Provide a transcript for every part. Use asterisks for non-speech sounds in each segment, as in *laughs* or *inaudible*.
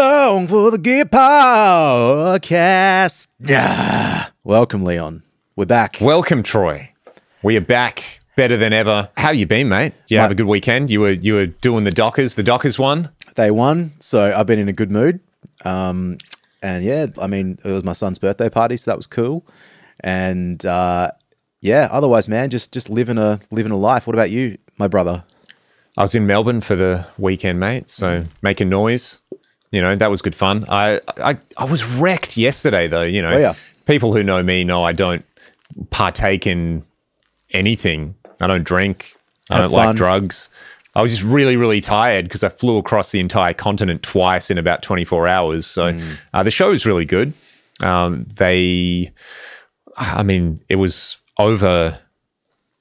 song for the Gear Podcast. Ah. Welcome, Leon. We're back. Welcome, Troy. We are back better than ever. How you been, mate? Did you have a good weekend? You were you were doing the Dockers. The Dockers won. They won, so I've been in a good mood. Um, and yeah, I mean, it was my son's birthday party, so that was cool. And uh, yeah, otherwise, man, just just living a living a life. What about you, my brother? I was in Melbourne for the weekend, mate. So making noise. You know that was good fun. I I, I was wrecked yesterday, though. You know, Oh, yeah. people who know me know I don't partake in anything. I don't drink. I don't like drugs. I was just really, really tired because I flew across the entire continent twice in about 24 hours. So Mm. uh, the show was really good. Um, they, I mean, it was over.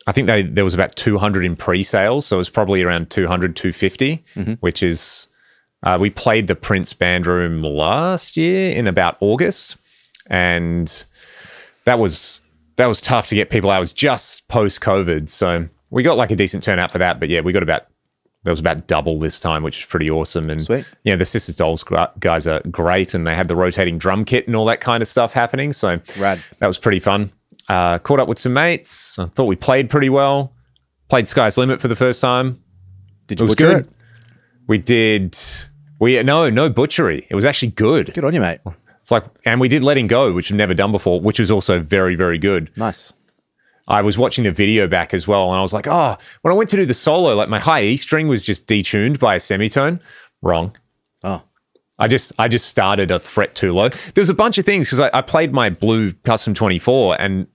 I think they there was about 200 in pre-sales, so it was probably around 200, 250, Mm-hmm. which is uh, we played the Prince Band Room last year in about August, and that was that was tough to get people out. It was just post COVID, so we got like a decent turnout for that. But yeah, we got about there was about double this time, which is pretty awesome. And Sweet. yeah, the Sisters Dolls gu- guys are great, and they had the rotating drum kit and all that kind of stuff happening. So Rad. that was pretty fun. Uh, caught up with some mates. I thought we played pretty well. Played Sky's Limit for the first time. Did you It was good. it? We did. We no no butchery. It was actually good. Good on you, mate. It's like, and we did letting go, which we've never done before, which was also very very good. Nice. I was watching the video back as well, and I was like, oh, when I went to do the solo, like my high E string was just detuned by a semitone. Wrong. Oh, I just I just started a fret too low. There's a bunch of things because I, I played my blue custom 24, and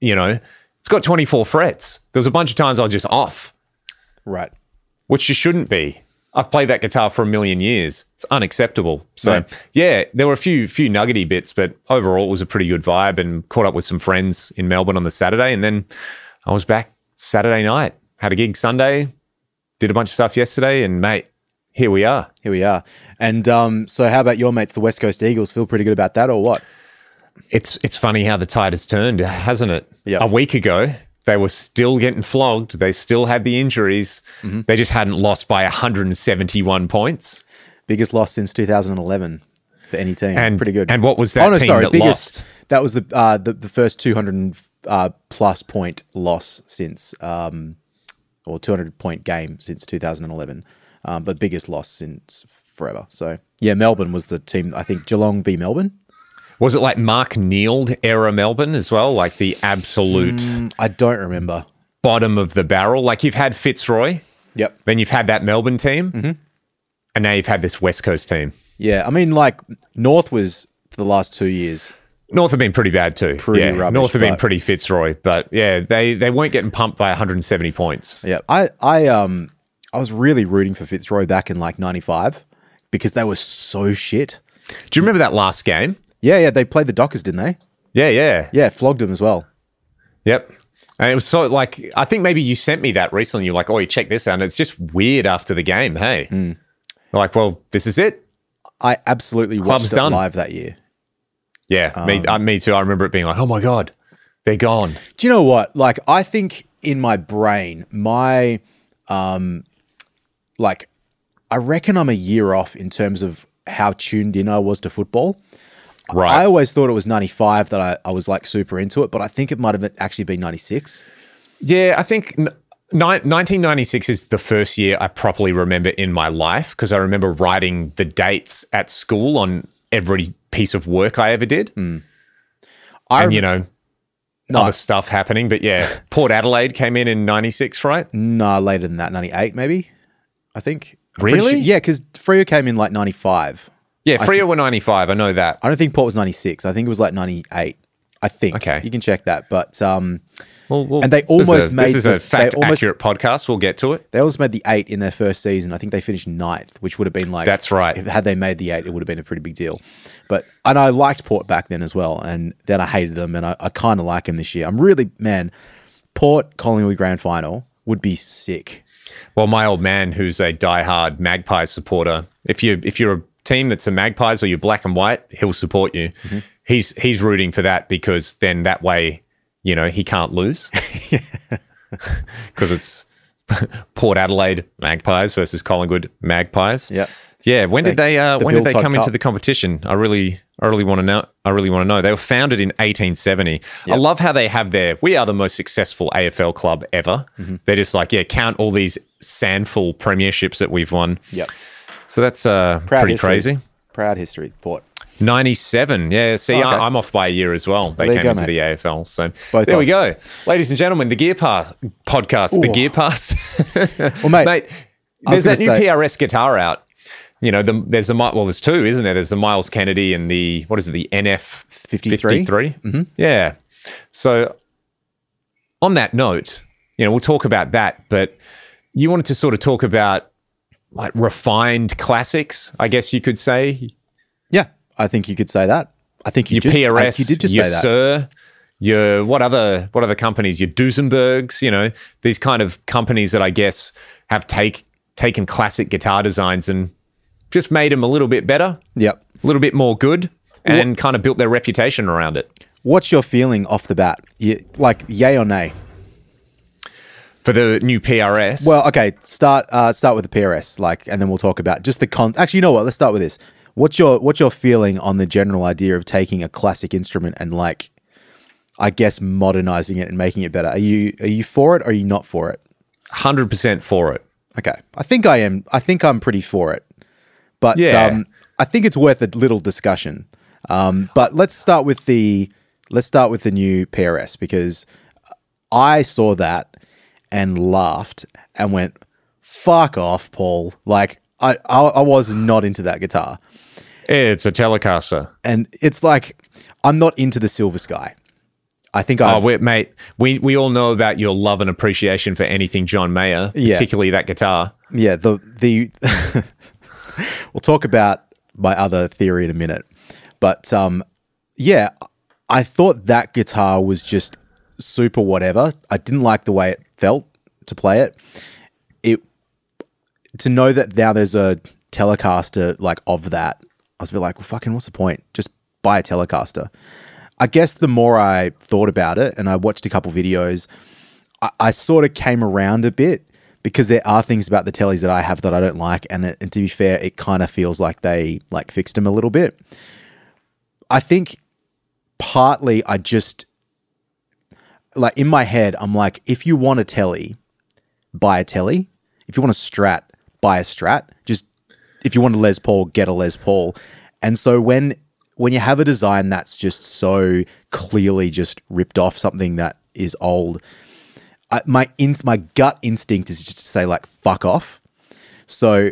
you know it's got 24 frets. There's a bunch of times I was just off, right. which you shouldn't be. I've played that guitar for a million years. It's unacceptable. So Right. yeah, there were a few few nuggety bits, but overall it was a pretty good vibe. And caught up with some friends in Melbourne on the Saturday, and then I was back Saturday night. Had a gig Sunday, did a bunch of stuff yesterday, and mate, here we are. Here we are. And um, so, how about your mates, the West Coast Eagles? Feel pretty good about that, or what? It's it's funny how the tide has turned, hasn't it? Yep. A week ago, they were still getting flogged. They still had the injuries. Mm-hmm. They just hadn't lost by 171 points. Biggest loss since 2011 for any team. And pretty good. And what was that oh no, team sorry, that biggest. lost? That was the uh, the, the first 200 uh, plus point loss since, um, or 200 point game since 2011, um, but biggest loss since forever. So yeah, Melbourne was the team. I think Geelong v Melbourne. Was it like Mark Neeld era Melbourne as well? Like the absolute Mm, I don't remember. bottom of the barrel. Like you've had Fitzroy, Yep. then you've had that Melbourne team, Mm-hmm. and now you've had this West Coast team. Yeah, I mean, like North was for the last two years. North have been pretty bad too. Pretty yeah, rubbish, North have been pretty Fitzroy, but yeah, they they weren't getting pumped by 170 points. Yeah, I I um I was really rooting for Fitzroy back in like '95 because they were so shit. Do you remember that last game? Yeah, yeah, they played the Dockers, didn't they? Yeah, yeah. Yeah, flogged them as well. Yep. And it was so like I think maybe you sent me that recently. You're like, oh, you check this out. And it's just weird after the game. Hey, Hmm. like, well, this is it. I absolutely Club's watched it done. live that year. Yeah, Um, me, uh, me too. I remember it being like, oh my god, they're gone. Do you know what? Like, I think in my brain, my um, like, I reckon I'm a year off in terms of how tuned in I was to football. I always thought it was 95 that I, I was like super into it, but I think it might have actually been 96. yeah, I think. N- 1996 is the first year I properly remember in my life because I remember writing the dates at school on every piece of work I ever did. Hmm. I and, you know, No. other stuff happening. But yeah, *laughs* Port Adelaide came in in 96, right? No, later than that, 98 maybe, I think. I'm Really? sure- yeah, because Freo came in like 95. Yeah, Freo were 95. I know that. I don't think Port was 96. I think it was like 98. I think. Okay. You can check that. But um, Well, well, And they almost a, made This is the- a fact almost- accurate podcast. We'll get to it. they almost made the eight in their first season. I think they finished ninth, which would have been like. That's right. If, had they made the eight, it would have been a pretty big deal. But, and I liked Port back then as well. And then I hated them. And I, I kind of like them this year. I'm really, man, Port Collingwood grand final would be sick. Well, my old man, who's a diehard Magpies supporter, if you if you're a team that's a Magpies or you're black and white, he'll support you. Mm-hmm. He's he's rooting for that because then that way, you know, he can't lose *laughs* because *laughs* it's *laughs* Port Adelaide Magpies versus Collingwood Magpies. Yep. Yeah, when did They- they uh, the when did they Todd come into the competition? I really I really want to know. I really want to know. They were founded in 1870. I love how they have their we are the most successful AFL club ever. Mm-hmm. They're just like, yeah, count all these SANFL premierships that we've won. Yep. So that's uh Proud pretty history. crazy. Proud history, Port. 97. Yeah, see, Oh, okay. I, I'm off by a year as well. They There came go, into mate. the AFL. So Both there we go. Ladies and gentlemen, the Gear Pass podcast, the Gear Pass. *laughs* Well, mate, was there's that new say- PRS guitar out. You know, the, there's a well, there's two, isn't there? There's the Myles Kennedy and the what is it, the NF 53? Mm-hmm. Yeah. So on that note, you know, we'll talk about that, but you wanted to sort of talk about like refined classics, I guess you could say. Yeah, I think you could say that. I think you Your just PRS, you did just your say that. Suhr, your what other what other companies? Your Duesenbergs, you know, these kind of companies that I guess have take taken classic guitar designs and just made them a little bit better, Yep. a little bit more good, and kind of built their reputation around it. What's your feeling off the bat? You, like, yay or nay? For the new PRS, Well, okay. Start uh, start with the PRS, like, and then we'll talk about just the con. Actually, you know what? Let's start with this. What's your what's your feeling on the general idea of taking a classic instrument and like, I guess modernizing it and making it better? Are you are you for it or are you not for it? hundred percent for it. Okay, I think I am. I think I'm pretty for it, but Yeah. um, I think it's worth a little discussion. Um, but let's start with the let's start with the new PRS because I saw that and laughed and went, "Fuck off, Paul!" Like I I, I was not into that guitar, It's a Telecaster. and it's like I'm not into the Silver Sky. I think Oh, I've we mate, we we all know about your love and appreciation for anything John Mayer, Yeah. particularly that guitar. yeah the the *laughs* we'll talk about my other theory in a minute but um yeah i thought that guitar was just super whatever i didn't like the way it felt to play it it to know that now there's a telecaster like of that i was a bit like well fucking what's the point just buy a telecaster i guess the more i thought about it and i watched a couple videos I, I sort of came around a bit because there are things about the tellies that I have that I don't like, and, it, and to be fair, it kind of feels like they like fixed them a little bit. I think partly I just like in my head, I'm like, if you want a telly, buy a telly. If you want a Strat, buy a Strat. Just if you want a Les Paul, get a Les Paul. And so when when you have a design that's just so clearly just ripped off something that is old, I, my in, my gut instinct is just to say like fuck off. So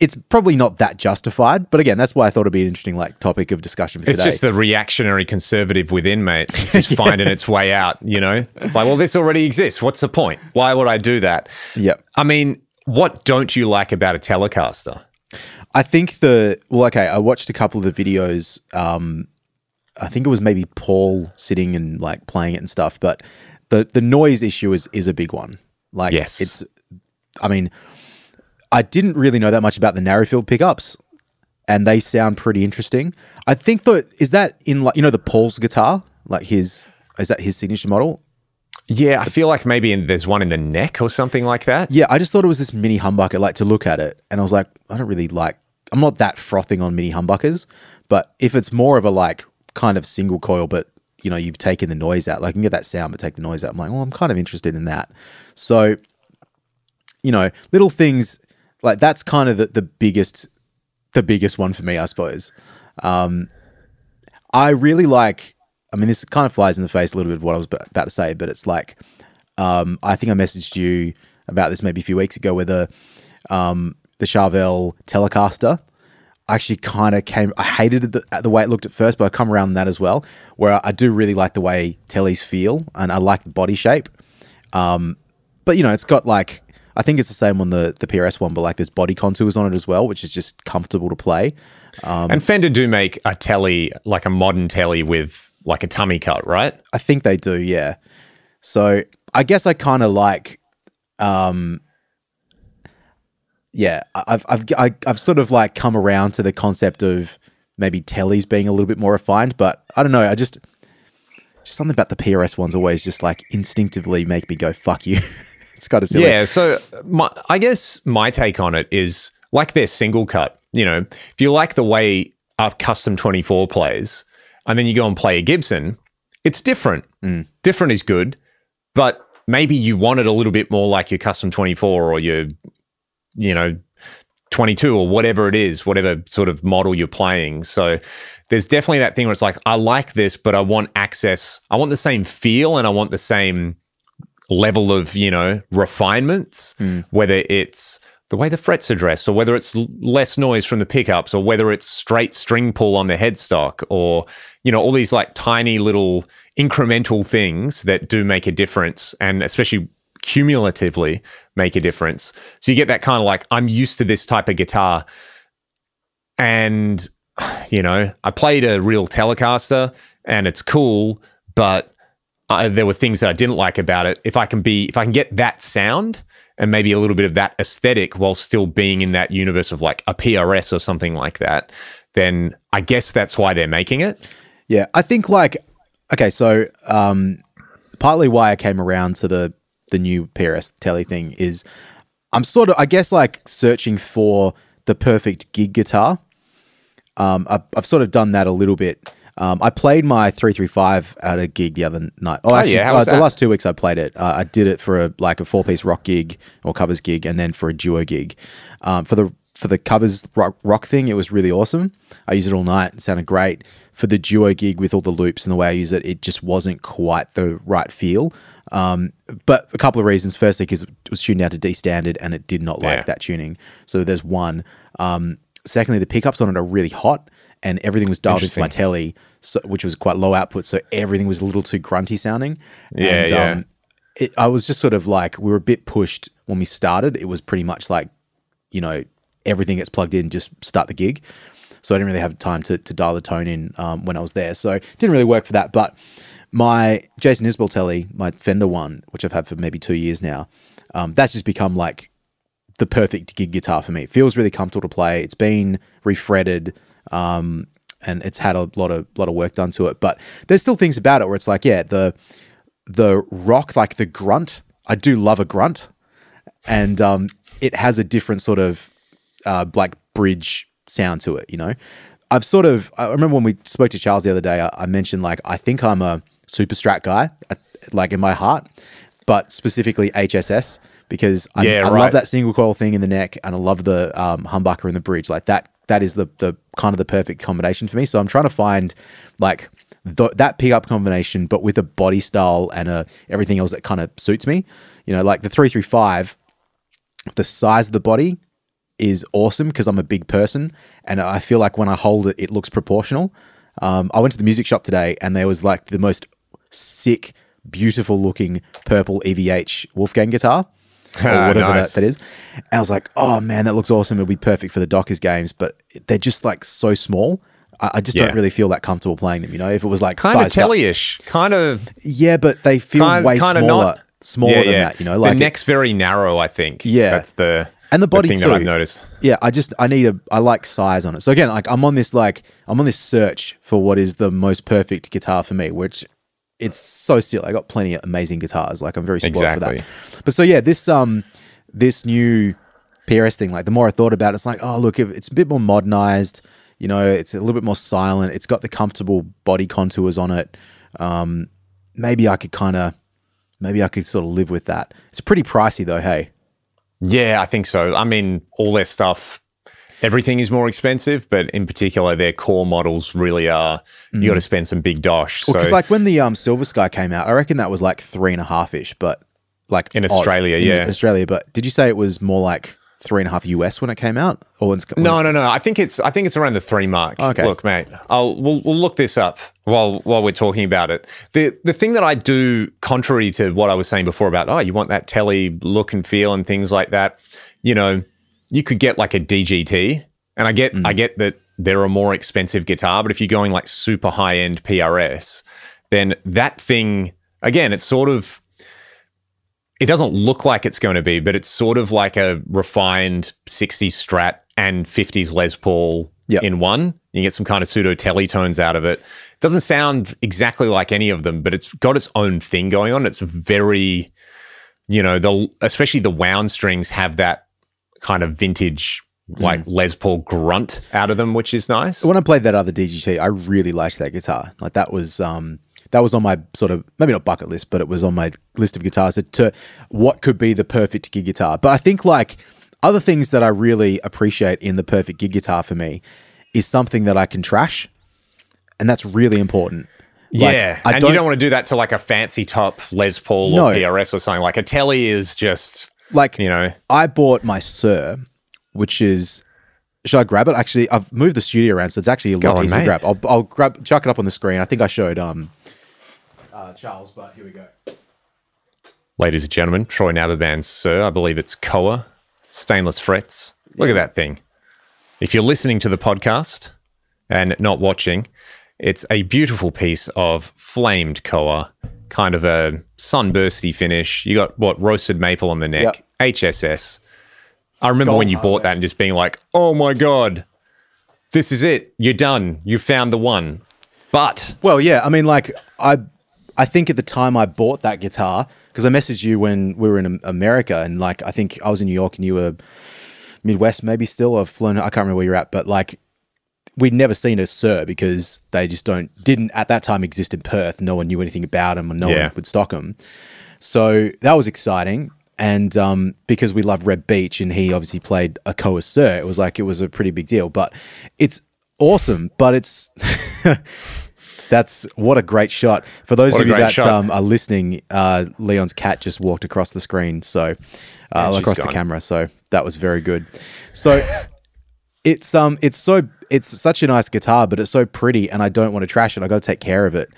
it's probably not that justified, but again, that's why I thought it'd be an interesting like topic of discussion for It's today. just the reactionary conservative within, mate. It's *laughs* just finding its way out, you know? It's like, well, this already exists. What's the point? Why would I do that? yep. I mean, what don't you like about a Telecaster? I think the well, okay. I watched a couple of the videos. Um, I think it was maybe Paul sitting and like playing it and stuff, but the the noise issue is is a big one. Like, Yes. it's. I mean, I didn't really know that much about the Narrowfield pickups, and they sound pretty interesting. I think that is that in like you know the Paul's guitar, like his is that his signature model? Yeah, I feel like maybe in, there's one in the neck or something like that. Yeah, I just thought it was this mini humbucker, like to look at it, and I was like, I don't really like. I'm not that frothing on mini humbuckers, but if it's more of a like kind of single coil, but you know you've taken the noise out, like you can get that sound, but take the noise out. I'm like, well, I'm kind of interested in that. So, you know, little things like that's kind of the, the biggest, the biggest one for me, I suppose. Um, I really like. I mean, this kind of flies in the face a little bit of what I was about to say, but it's like um, I think I messaged you about this maybe a few weeks ago, where the um, the Charvel Telecaster I actually kind of came. I hated the, the way it looked at first, but I come around that as well. Where I do really like the way tellies feel, and I like the body shape. Um, but you know, it's got like I think it's the same on the the PRS one, but like there's body contours on it as well, which is just comfortable to play. and Fender do make a telly, like a modern telly with like a tummy cut, right? I think they do, yeah. So I guess I kind of like, um, yeah, I've I've I, I've sort of like come around to the concept of maybe tellies being a little bit more refined, but I don't know. I just just something about the PRS ones always just like instinctively make me go fuck you. *laughs* it's kind of silly. Yeah. So my, I guess my take on it is like their single cut. You know, if you like the way a custom 24 plays, and then you go and play a Gibson, it's different. Mm. Different is good, but maybe you want it a little bit more like your custom 24 or your, you know, 22 or whatever it is, whatever sort of model you're playing. So there's definitely that thing where it's like, I like this, but I want access. I want the same feel and I want the same level of, you know, refinements, Mm. whether it's the way the frets are dressed or whether it's less noise from the pickups or whether it's straight string pull on the headstock or, you know, all these like tiny little incremental things that do make a difference and especially cumulatively make a difference. So you get that kind of like, I'm used to this type of guitar. And, *sighs* you know, I played a real Telecaster and it's cool, but there were things that I didn't like about it. If I can be, if I can get that sound and maybe a little bit of that aesthetic while still being in that universe of like a PRS or something like that, then I guess that's why they're making it. Yeah, I think like okay, so um, partly why I came around to the the new PRS telly thing is I'm sort of I guess like searching for the perfect gig guitar. Um, I've, I've sort of done that a little bit. Um, I played my 335 at a gig the other night. Oh, actually, yeah, how uh, the last two weeks I played it. Uh, I did it for a like a four piece rock gig or covers gig, and then for a duo gig. Um, for the for the covers rock, rock thing, it was really awesome. I used it all night. It sounded great. For the duo gig with all the loops and the way I use it, it just wasn't quite the right feel. Um, but a couple of reasons. Firstly, because it was tuned down to D standard and it did not like Yeah. that tuning. So there's one. Um, secondly, the pickups on it are really hot and everything was dialed into my telly, so, which was quite low output. So everything was a little too grunty sounding. Yeah, and, yeah. Um, it, I was just sort of like, we were a bit pushed when we started. It was pretty much like, you know, everything gets plugged in, just start the gig. So I didn't really have time to, to dial the tone in um, when I was there. So it didn't really work for that. But my Jason Isbell telly, my Fender one, which I've had for maybe two years now, um, that's just become like the perfect gig guitar for me. It feels really comfortable to play. It's been refretted, um, and it's had a lot of lot of work done to it. But there's still things about it where it's like, yeah, the the rock, like the grunt. I do love a grunt, and um, it has a different sort of uh, like bridge sound to it. You know, I've sort of I remember when we spoke to Charles the other day. I, I mentioned like I think I'm a super strat guy, like in my heart, but specifically HSS because I, Yeah, I love that single coil thing in the neck, and I love the um, humbucker in the bridge. Like that, that is the the kind of the perfect combination for me. So I'm trying to find like th- that pickup combination, but with a body style and a everything else that kind of suits me. You know, like the three three five, the size of the body is awesome because I'm a big person, and I feel like when I hold it, it looks proportional. Um, I went to the music shop today, and there was like the most sick, beautiful looking purple EVH Wolfgang guitar or ah, whatever Nice. that, that is. And I was like, oh man, that looks awesome. It'll be perfect for the Dockers games, but they're just like so small. I, I just Yeah. don't really feel that comfortable playing them. You know, if it was like Kind of sized up- telly-ish, kind of yeah, but they feel kind, way kind of smaller, not smaller yeah, than yeah. that. You know, like the it- neck's very narrow. I think. Yeah. that's the And the body thing too. that I've noticed. yeah, I just I need a I like size on it. So again, like I'm on this like I'm on this search for what is the most perfect guitar for me, which it's so silly. I got plenty of amazing guitars. Like I'm very spoiled for that. But so yeah, this um this new PRS thing, like the more I thought about it, it's like, oh look, if it's a bit more modernized, you know, it's a little bit more silent, it's got the comfortable body contours on it. Um maybe I could kind of maybe I could sort of live with that. It's pretty pricey though, hey. Yeah, I think so. I mean, all their stuff, everything is more expensive, but in particular, their core models really are. You got to spend some big dosh. Because so like when the um Silver Sky came out, I reckon that was like three and a half ish, but like In Oz, Australia, in yeah. Australia. But did you say it was more like three and a half US when it came out, or when it's, when no, no, no. I think it's I think it's around the three mark. Okay. Look, mate, I'll we'll, we'll look this up while while we're talking about it. The the thing that I do, contrary to what I was saying before about oh, you want that telly look and feel and things like that. You know, you could get like a DGT, and I get I mm. get that they're a more expensive guitar, but if you're going like super high end PRS, then that thing again, it's sort of it doesn't look like it's going to be, but it's sort of like a refined 60s Strat and 50s Les Paul Yep. in one. You get some kind of pseudo teletones out of it. It doesn't sound exactly like any of them, but it's got its own thing going on. It's very, you know, the especially the wound strings have that kind of vintage like Les Paul grunt out of them, which is nice. when I played that other DGT, I really liked that guitar. Like that was um that was on my sort of maybe not bucket list, but it was on my list of guitars to what could be the perfect gig guitar. But I think like other things that I really appreciate in the perfect gig guitar for me is something that I can trash, and that's really important. Like, yeah, I and you don't want to do that to like a fancy top Les Paul No. or PRS or something. Like a Telly is just, like you know, I bought my Suhr, which is. Should I grab it? Actually, I've moved the studio around, so it's actually a lot on, easier to grab. I'll, I'll grab, chuck it up on the screen. I think I showed um, uh, Charles, but here we go. ladies and gentlemen, Troy Naberband's Suhr. I believe it's Koa stainless frets. Look at that thing. If you're listening to the podcast and not watching, it's a beautiful piece of flamed Koa, kind of a sunbursty finish. You got what roasted maple on the neck, HSS. I remember when you bought that and just being like, "Oh my god, this is it. You're done. You found the one." But Well, yeah. I mean, like I, I think at the time I bought that guitar because I messaged you when we were in America, and like I think I was in New York and you were Midwest, maybe still, or flown. I can't remember where you're at, but like we'd never seen a Suhr because they just don't didn't at that time exist in Perth. No one knew anything about them, and no Yeah. one would stock them. So that was exciting. And um, because we love Reb Beach and he obviously played a Koa Suhr, it was like it was a pretty big deal. But it's awesome. But it's *laughs* that's what a great shot. For those What of you that um, are listening, uh, Leon's cat just walked across the screen, so uh, across the camera. So that was very good. So it's um it's so it's such a nice guitar, but it's so pretty, and I don't want to trash it. I got to take care of it,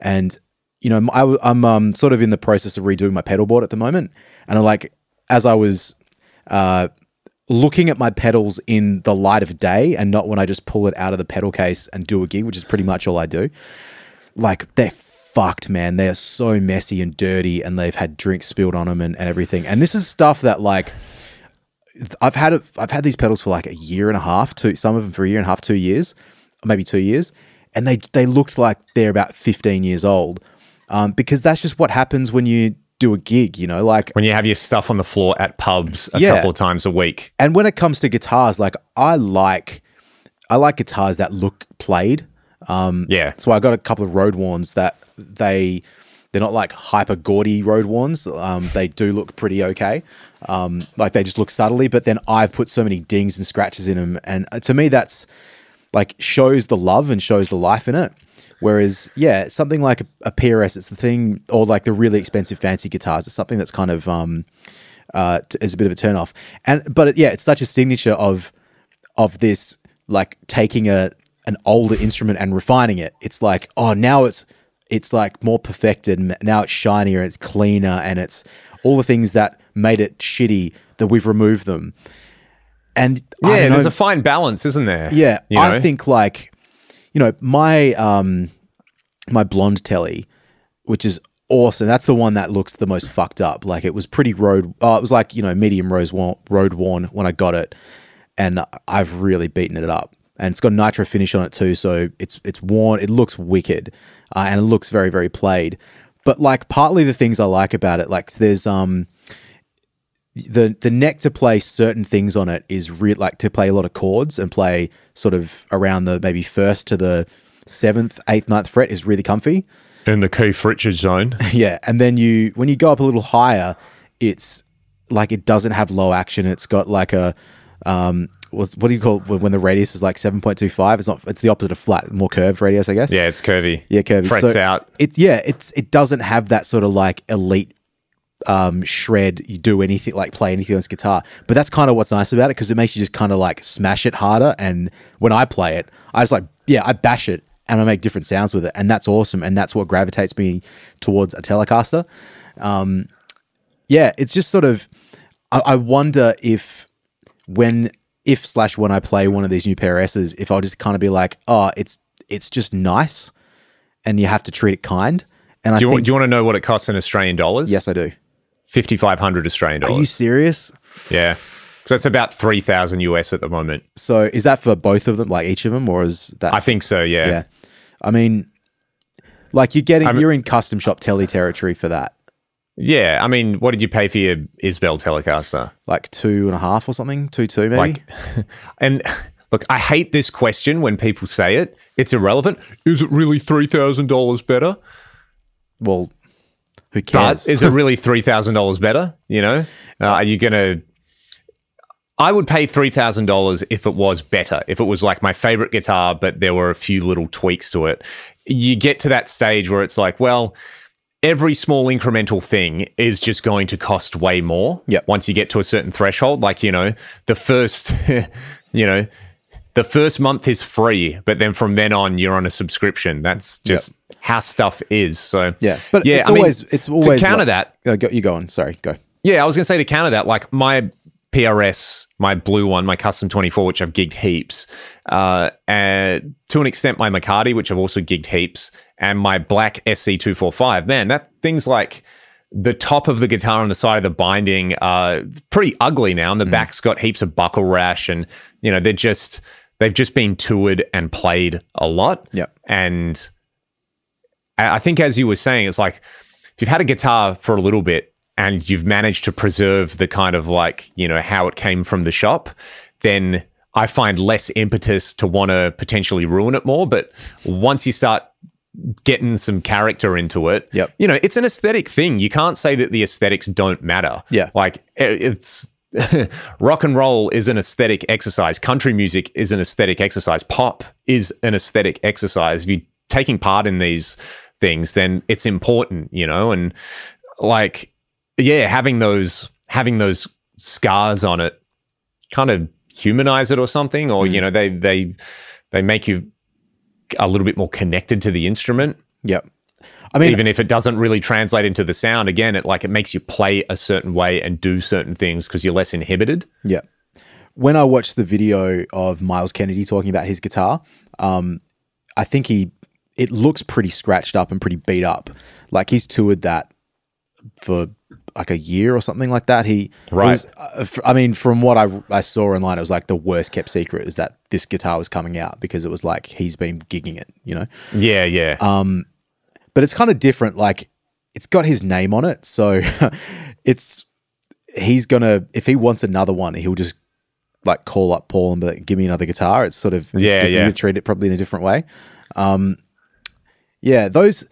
and you know I, am um sort of in the process of redoing my pedal board at the moment, and I'm like as I was uh looking at my pedals in the light of day and not when I just pull it out of the pedal case and do a gig, which is pretty much all I do. Like they're fucked, man. They're so messy and dirty, and they've had drinks spilled on them and, and everything. And this is stuff that like I've had it. I've had these pedals for like a year and a half. Two, some of them for a year and a half, two years, maybe two years, and they they looked like they're about fifteen years old. Um, because that's just what happens when you do a gig, you know, like when you have your stuff on the floor at pubs a Yeah. couple of times a week, and when it comes to guitars, like I like, I like guitars that look played. Um, yeah, so I got a couple of road warns that they they're not like hyper gaudy road warns. Um, they do look pretty okay. Um, like they just look subtly, but then I've put so many dings and scratches in them, and uh, to me that's like shows the love and shows the life in it. Whereas, yeah, something like a, a PRS, it's the thing, or like the really expensive fancy guitars, it's something that's kind of um, uh, is a bit of a turn off. And but yeah, it's such a signature of of this like taking a an older instrument and refining it. It's like oh now it's it's like more perfected. Now it's shinier, it's cleaner, and it's all the things that made it shitty that we've removed them. And yeah. There's a fine balance, isn't there? yeah, You I know? think like you know my um my blonde telly, which is awesome. That's the one that looks the most fucked up. Like it was pretty road. Uh, it was like you know medium rose worn, road worn when I got it, and I've really beaten it up. And it's got nitro finish on it too, so it's it's worn. It looks wicked, uh, and it looks very very played. But like partly the things I like about it, like there's um the the neck to play certain things on it is real like to play a lot of chords and play sort of around the maybe first to the seventh, eighth, ninth fret is really comfy. in the Keith Richards zone. *laughs* Yeah, and then you when you go up a little higher, it's like it doesn't have low action. It's got like a um, what do you call it when the radius is like seven point two five? It's not. It's the opposite of flat, more curved radius, I guess. Yeah, it's curvy. yeah, curvy. Frets So out. It yeah, it's it doesn't have that sort of like elite um shred you do anything like play anything on this guitar but that's kind of what's nice about it because it makes you just kind of like smash it harder and when i play it i just like yeah i bash it and i make different sounds with it and that's awesome and that's what gravitates me towards a telecaster um yeah it's just sort of i, I wonder if when if slash when i play one of these new PRSs if i'll just kind of be like oh it's it's just nice and you have to treat it kind and i Do you, think want, do you want to know what it costs in Australian dollars? yes i do 5,500 Australian dollars. are you serious yeah. So that's about 3,000 US at the moment. So is that for both of them, like each of them, or is that? I think so, yeah. yeah. I mean, like you're getting, you're in custom shop telly territory for that. Yeah, I mean, what did you pay for your Isbell Telecaster? Like two and a half or something, two two maybe. Like, *laughs* and look, I hate this question when people say it. It's irrelevant. Is it really three thousand dollars better? well, who cares? But is it *laughs* really three thousand dollars better? You know, uh, are you gonna? I would pay three thousand dollars if it was better. If it was like my favorite guitar, but there were a few little tweaks to it. You get to that stage where it's like, well, every small incremental thing is just going to cost way more. Yep. Once you get to a certain threshold, like you know, the first, *laughs* you know, the first month is free, but then from then on, you're on a subscription. That's just how stuff is. So yeah, but yeah, it's I mean, always it's always to counter like- that. Uh, go, you go on. Sorry, go. Yeah, I was going to say to counter that, like my PRS, my blue one, my custom 24, which I've gigged heaps, uh, and to an extent, my McCarty, which I've also gigged heaps, and my black SC245. Man, that thing's like the top of the guitar and the side of the binding, uh, pretty ugly now, and the back's got heaps of buckle rash, and you know they're just they've just been toured and played a lot. Yep. and I think, as you were saying, it's like if you've had a guitar for a little bit and you've managed to preserve the kind of like, you know, how it came from the shop, then I find less impetus to want to potentially ruin it more. But once you start getting some character into it, Yep. you know, it's an aesthetic thing. You can't say that the aesthetics don't matter. Yeah. Like eh, it's *laughs* rock and roll is an aesthetic exercise. Country music is an aesthetic exercise. Pop is an aesthetic exercise. If you're taking part in these things, then it's important, you know, and like, yeah, having those having those scars on it kind of humanize it or something, or you know, they they they make you a little bit more connected to the instrument Yep. I mean, even if it doesn't really translate into the sound again it like it makes you play a certain way and do certain things because you're less inhibited Yeah. When I watched the video of Myles Kennedy talking about his guitar, um, I think he it looks pretty scratched up and pretty beat up. Like he's toured that for like a year or something like that. He Right. was- uh, f- I mean, from what I I saw online, it was like the worst kept secret is that this guitar was coming out because it was like he's been gigging it, you know. yeah yeah Um, but it's kind of different. Like it's got his name on it, so *laughs* it's he's gonna if he wants another one, he'll just like call up Paul and be like, "Give me another guitar." It's sort of it's Yeah, yeah. You treat it probably in a different way. Um, yeah, those.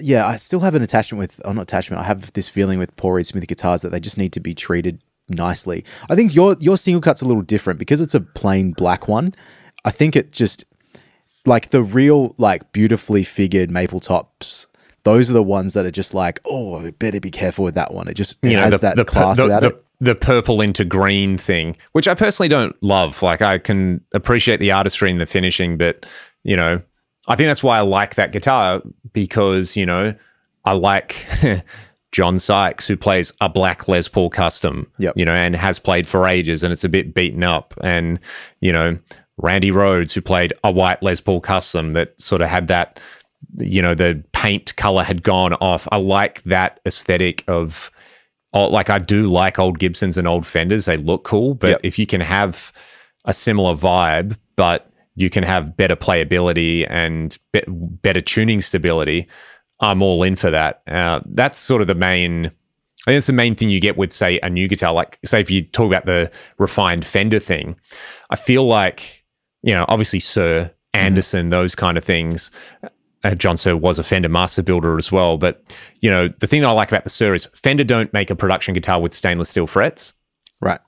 Yeah, I still have an attachment with, oh, not attachment. I have this feeling with Paul Reed Smith guitars that they just need to be treated nicely. I think your your single cut's a little different because it's a plain black one. I think it just like the real like beautifully figured maple tops those are the ones that are just like oh better be careful with that one it just it you know has the, that the, class the, about the, it the purple into green thing which i personally don't love like i can appreciate the artistry and the finishing but you know i think that's why i like that guitar because you know i like *laughs* john sykes who plays a black les paul custom Yep. you know and has played for ages and it's a bit beaten up and you know randy rhoads who played a white les paul custom that sort of had that you know the paint color had gone off i like that aesthetic of oh, like i do like old gibsons and old fenders they look cool but Yep. if you can have a similar vibe but you can have better playability and be- better tuning stability i'm all in for that uh, that's sort of the main I think it's the main thing you get with, say, a new guitar. Like, say, if you talk about the refined Fender thing, I feel like, you know, obviously Suhr Anderson, those kind of things. Uh, John Suhr was a Fender master builder as well. But, you know, the thing that I like about the Suhr is Fender don't make a production guitar with stainless steel frets. right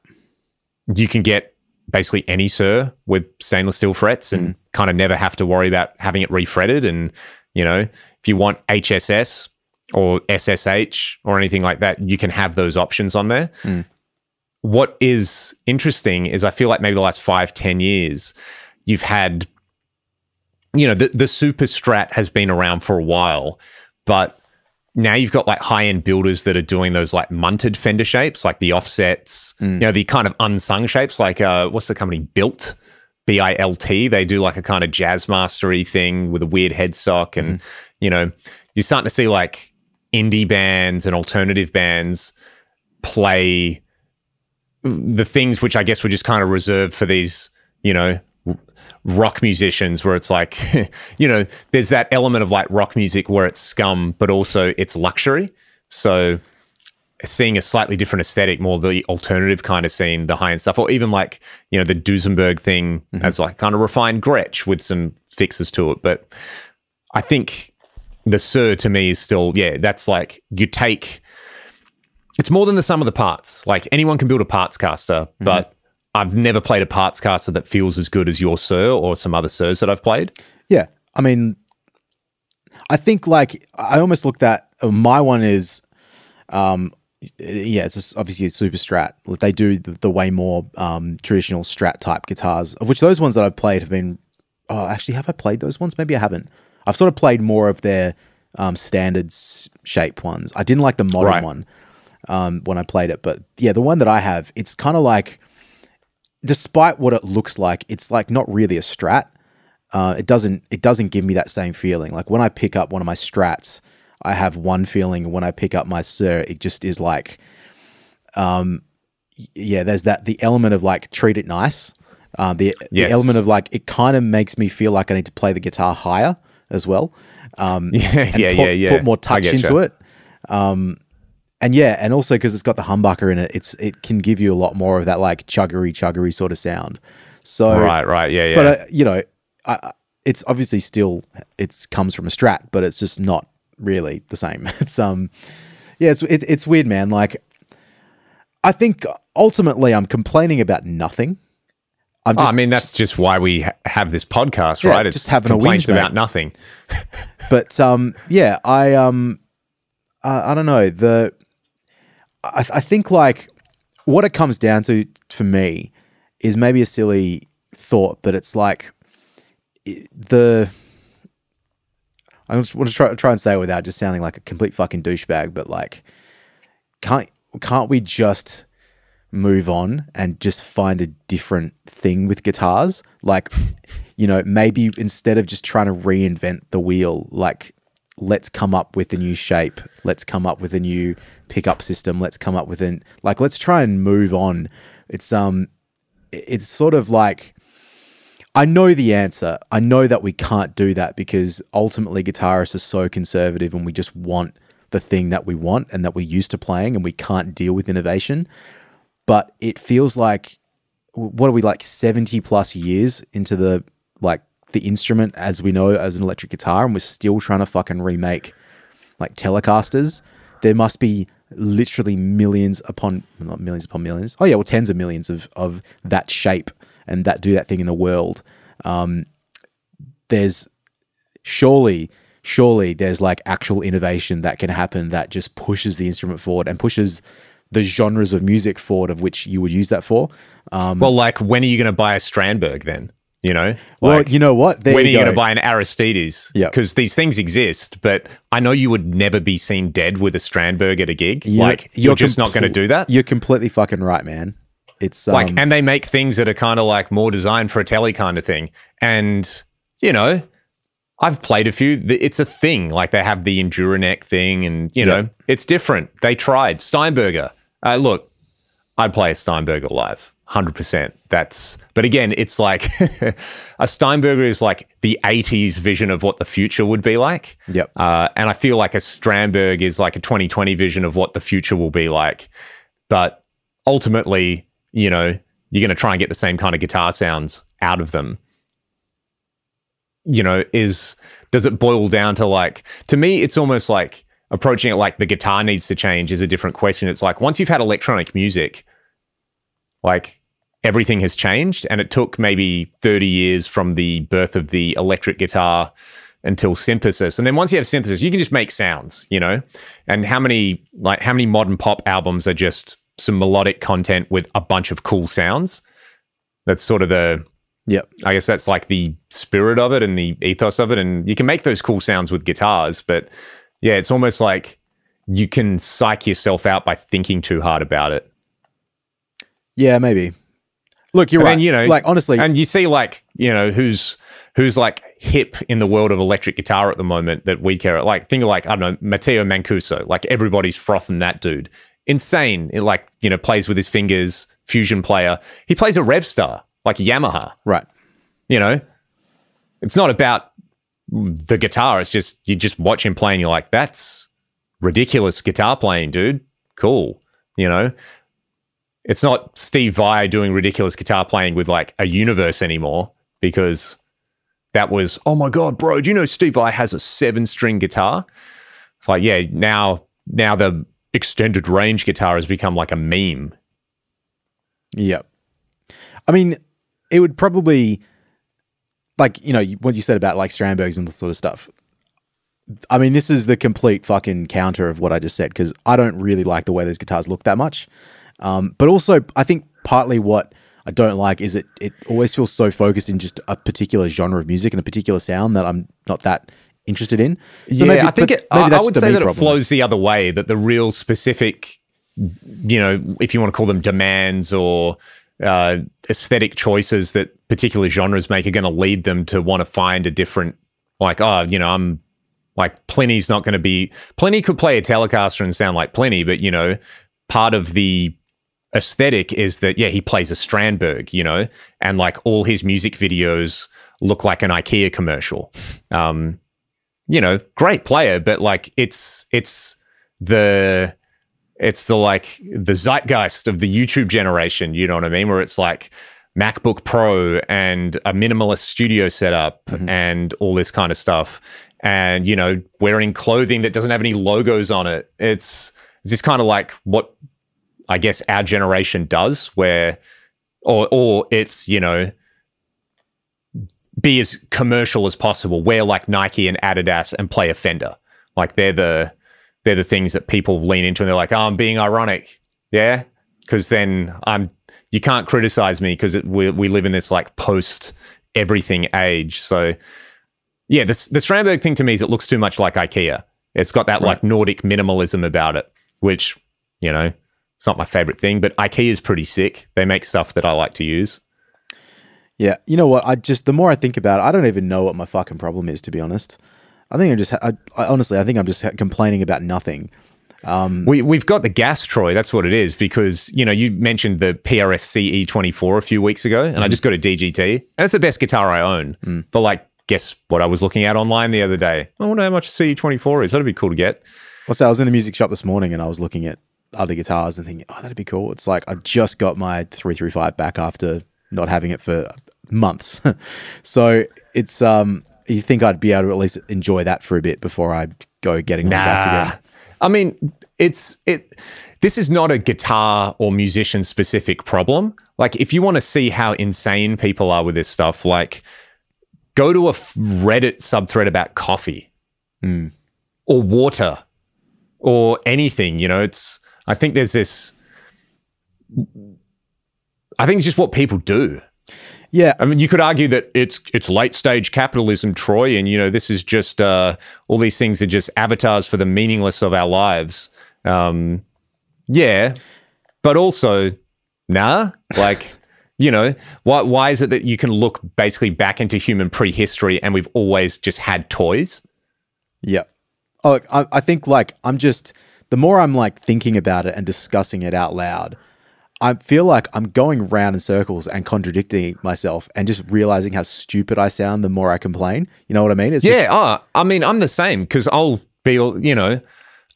You can get basically any Suhr with stainless steel frets and mm. kind of never have to worry about having it refretted. And, you know, if you want HSS or SSH or anything like that, you can have those options on there. Mm. What is interesting is I feel like maybe the last five, ten years, you've had, you know, the, the Super Strat has been around for a while, but now you've got like high end builders that are doing those like munted fender shapes, like the offsets, you know, the kind of unsung shapes, like uh, what's the company built? B I L T. They do like a kind of jazz mastery thing with a weird headstock, and you know, you're starting to see like indie bands and alternative bands play the things which I guess were just kind of reserved for these, you know, rock musicians where it's like, *laughs* you know, there's that element of like rock music where it's scum, but also it's luxury. So seeing a slightly different aesthetic, more the alternative kind of scene, the high end stuff, or even like you know the Duesenberg thing mm-hmm. as like kind of refined Gretsch with some fixes to it. But I think the Suhr to me is still yeah, that's like you take. It's more than the sum of the parts. Like anyone can build a parts caster, mm-hmm. but I've never played a parts caster that feels as good as your Suhr or some other Suhrs that I've played. Yeah, I mean, I think like I almost looked at uh, my one is, um, yeah, it's just obviously a super strat. Like, They do the, the way more um, traditional strat type guitars, of which those ones that I've played have been. Oh, actually, have I played those ones? Maybe I haven't. I've sort of played more of their um, standard shape ones. I didn't like the modern Right. one um, when I played it, but yeah, the one that I have, it's kind of like, despite what it looks like, it's like not really a strat uh, it doesn't it doesn't give me that same feeling. Like when I pick up one of my strats, I have one feeling. When I pick up my Suhr, it just is like, um, yeah. There's that the element of like treat it nice. Uh, the the element of like it kind of makes me feel like I need to play the guitar higher as well. Um, *laughs* Yeah, yeah, put, yeah, yeah. Put more touch into it. Um, and yeah, and also because it's got the humbucker in it, it's it can give you a lot more of that like chuggery chuggery sort of sound. So Right, right, yeah, yeah. but uh, you know, I, it's obviously still it's comes from a strat, but it's just not really the same. *laughs* It's um, yeah, it's it, it's weird, man. Like, I think ultimately I'm complaining about nothing. I'm Oh, I mean, that's just why we ha- have this podcast, Yeah, right? It's just having a complaints whinge, mate. about nothing. *laughs* but um, yeah, I um, I, I don't know the. I, I think like what it comes down to for me is maybe a silly thought, but it's like the. I just want to try, try and say it without just sounding like a complete fucking douchebag, but like, can't can't we just move on and just find a different thing with guitars? Like, you know, maybe instead of just trying to reinvent the wheel, like, let's come up with a new shape. Let's come up with a new pickup system. Let's come up with an like, let's try and move on. It's um, it's sort of like I know the answer. I know that we can't do that because ultimately guitarists are so conservative and we just want the thing that we want and that we're used to playing and we can't deal with innovation. But it feels like what are we like 70 plus years into the like the instrument as we know as an electric guitar and we're still trying to fucking remake like Telecasters. There must be literally millions upon not millions upon millions. Oh yeah, well tens of millions of of that shape and that do that thing in the world. Um, there's surely surely there's like actual innovation that can happen that just pushes the instrument forward and pushes the genres of music forward of which you would use that for. Um, Well, like, when are you going to buy a Strandberg then? You know? well, you know what? There when are you you go. going to buy an Aristides? Yeah. Because these things exist, but I know you would never be seen dead with a Strandberg at a gig. You're- like, you're, just not going to do that. You're completely fucking right, man. It's um, like and they make things that are kind of like more designed for a telly kind of thing and you know i've played a few it's a thing like they have the enduraneck thing and you know it's different they tried steinberger uh, look i'd play a steinberger live 100% that's but again it's like *laughs* a steinberger is like the 80s vision of what the future would be like Yep. uh, and i feel like a strandberg is like a 2020 vision of what the future will be like but ultimately, you know, you're going to try and get the same kind of guitar sounds out of them. You know, is does it boil down to like to me it's almost like approaching it like the guitar needs to change is a different question. It's like once you've had electronic music, like everything has changed and it took maybe 30 years from the birth of the electric guitar until synthesis. And then once you have synthesis you can just make sounds you know? And how many like how many modern pop albums are just some melodic content with a bunch of cool sounds? That's sort of the yeah. i guess that's like the spirit of it and the ethos of it and you can make those cool sounds with guitars but yeah it's almost like you can psych yourself out by thinking too hard about it Yeah, maybe. Look, you're And right. then, you know, like honestly, and you see like you know who's who's like hip in the world of electric guitar at the moment that we care like think of like i don't know matteo mancuso. Like everybody's frothing that dude. Insane. It like you know plays with his fingers fusion player. He plays a revstar like yamaha. Right. you know? It's not about the guitar. It's just you just watch him play and you're like that's ridiculous guitar playing dude. Cool. You know, it's not Steve Vai doing ridiculous guitar playing with like a universe anymore because that was, oh my God, bro, do you know Steve Vai has a seven string guitar? It's like, yeah, now, now the extended range guitar has become like a meme. Yep. I mean, it would probably, like, you know, what you said about like Strandbergs and this sort of stuff. I mean, this is the complete fucking counter of what I just said because I don't really like the way those guitars look that much. Um, but also, I think partly what I don't like is it it always feels so focused in just a particular genre of music and a particular sound that I'm not that interested in. So yeah, maybe, I think it, I, I would say that problem. it flows the other way. That the real specific, you know, if you want to call them demands or uh, aesthetic choices that particular genres make are going to lead them to want to find a different, like, oh, you know, I'm like Plini's not going to be Plini could play a Telecaster and sound like Plini, but you know, part of the aesthetic is that yeah, he plays a Strandberg, you know, and like all his music videos look like an IKEA commercial. Um, you know, great player, but like it's it's the it's the like the zeitgeist of the YouTube generation, you know what I mean? Where it's like MacBook Pro and a minimalist studio setup mm-hmm. and all this kind of stuff and you know wearing clothing that doesn't have any logos on it it's it's just kind of like what i guess our generation does where or or it's you know be as commercial as possible. Wear like nike and adidas and play a fender like they're the they're the things that people lean into and they're like oh i'm being ironic. Yeah? Because then i'm you can't criticize me because we, we live in this like post everything age. So yeah, the the Strandberg thing to me is it looks too much like IKEA. It's got that right. like Nordic minimalism about it, which you know, it's not my favorite thing. But IKEA is pretty sick. They make stuff that I like to use. Yeah, you know what? I just the more I think about it, I don't even know what my fucking problem is. To be honest, I think I'm just I, I honestly I think I'm just complaining about nothing. Um, we we've got the gas, Troy. That's what it is because you know you mentioned the PRS CE24 a few weeks ago, and mm-hmm. I just got a DGT, and it's the best guitar I own. Mm. But like guess what I was looking at online the other day? I wonder how much CE24 is. That'd be cool to get. Well, so I was in the music shop this morning and I was looking at other guitars and thinking, oh, that'd be cool. It's like I've just got my 335 back after not having it for months. *laughs* so it's, um, you think I'd be able to at least enjoy that for a bit before I go getting nah. gas again? I mean, it's, it, this is not a guitar or musician specific problem. Like, if you want to see how insane people are with this stuff, like, go to a Reddit subthread about coffee mm. or water or anything. You know, it's, I think there's this, I think it's just what people do. Yeah, I mean, you could argue that it's it's late stage capitalism, Troy, and you know this is just uh, all these things are just avatars for the meaningless of our lives. Um, yeah, but also, nah, like *laughs* you know, why why is it that you can look basically back into human prehistory and we've always just had toys? Yeah. Oh, I, I think like I'm just the more I'm like thinking about it and discussing it out loud, I feel like I'm going round in circles and contradicting myself and just realizing how stupid I sound the more I complain. You know what I mean? It's yeah. Just- oh, I mean, I'm the same because I'll be, you know,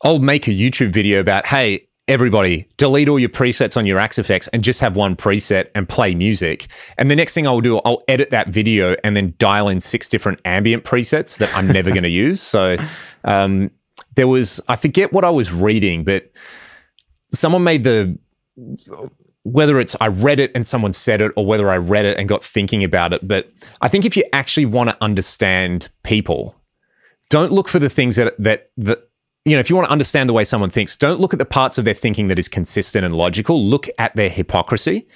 I'll make a YouTube video about, hey, everybody delete all your presets on your Axe-Fx and just have one preset and play music. And the next thing I'll do, I'll edit that video and then dial in six different ambient presets that I'm never going *laughs* to use. So um, there was, I forget what I was reading, but someone made the, whether it's I read it and someone said it or whether I read it and got thinking about it. But I think if you actually want to understand people, don't look for the things that, that, that you know, if you want to understand the way someone thinks, don't look at the parts of their thinking that is consistent and logical. Look at their hypocrisy.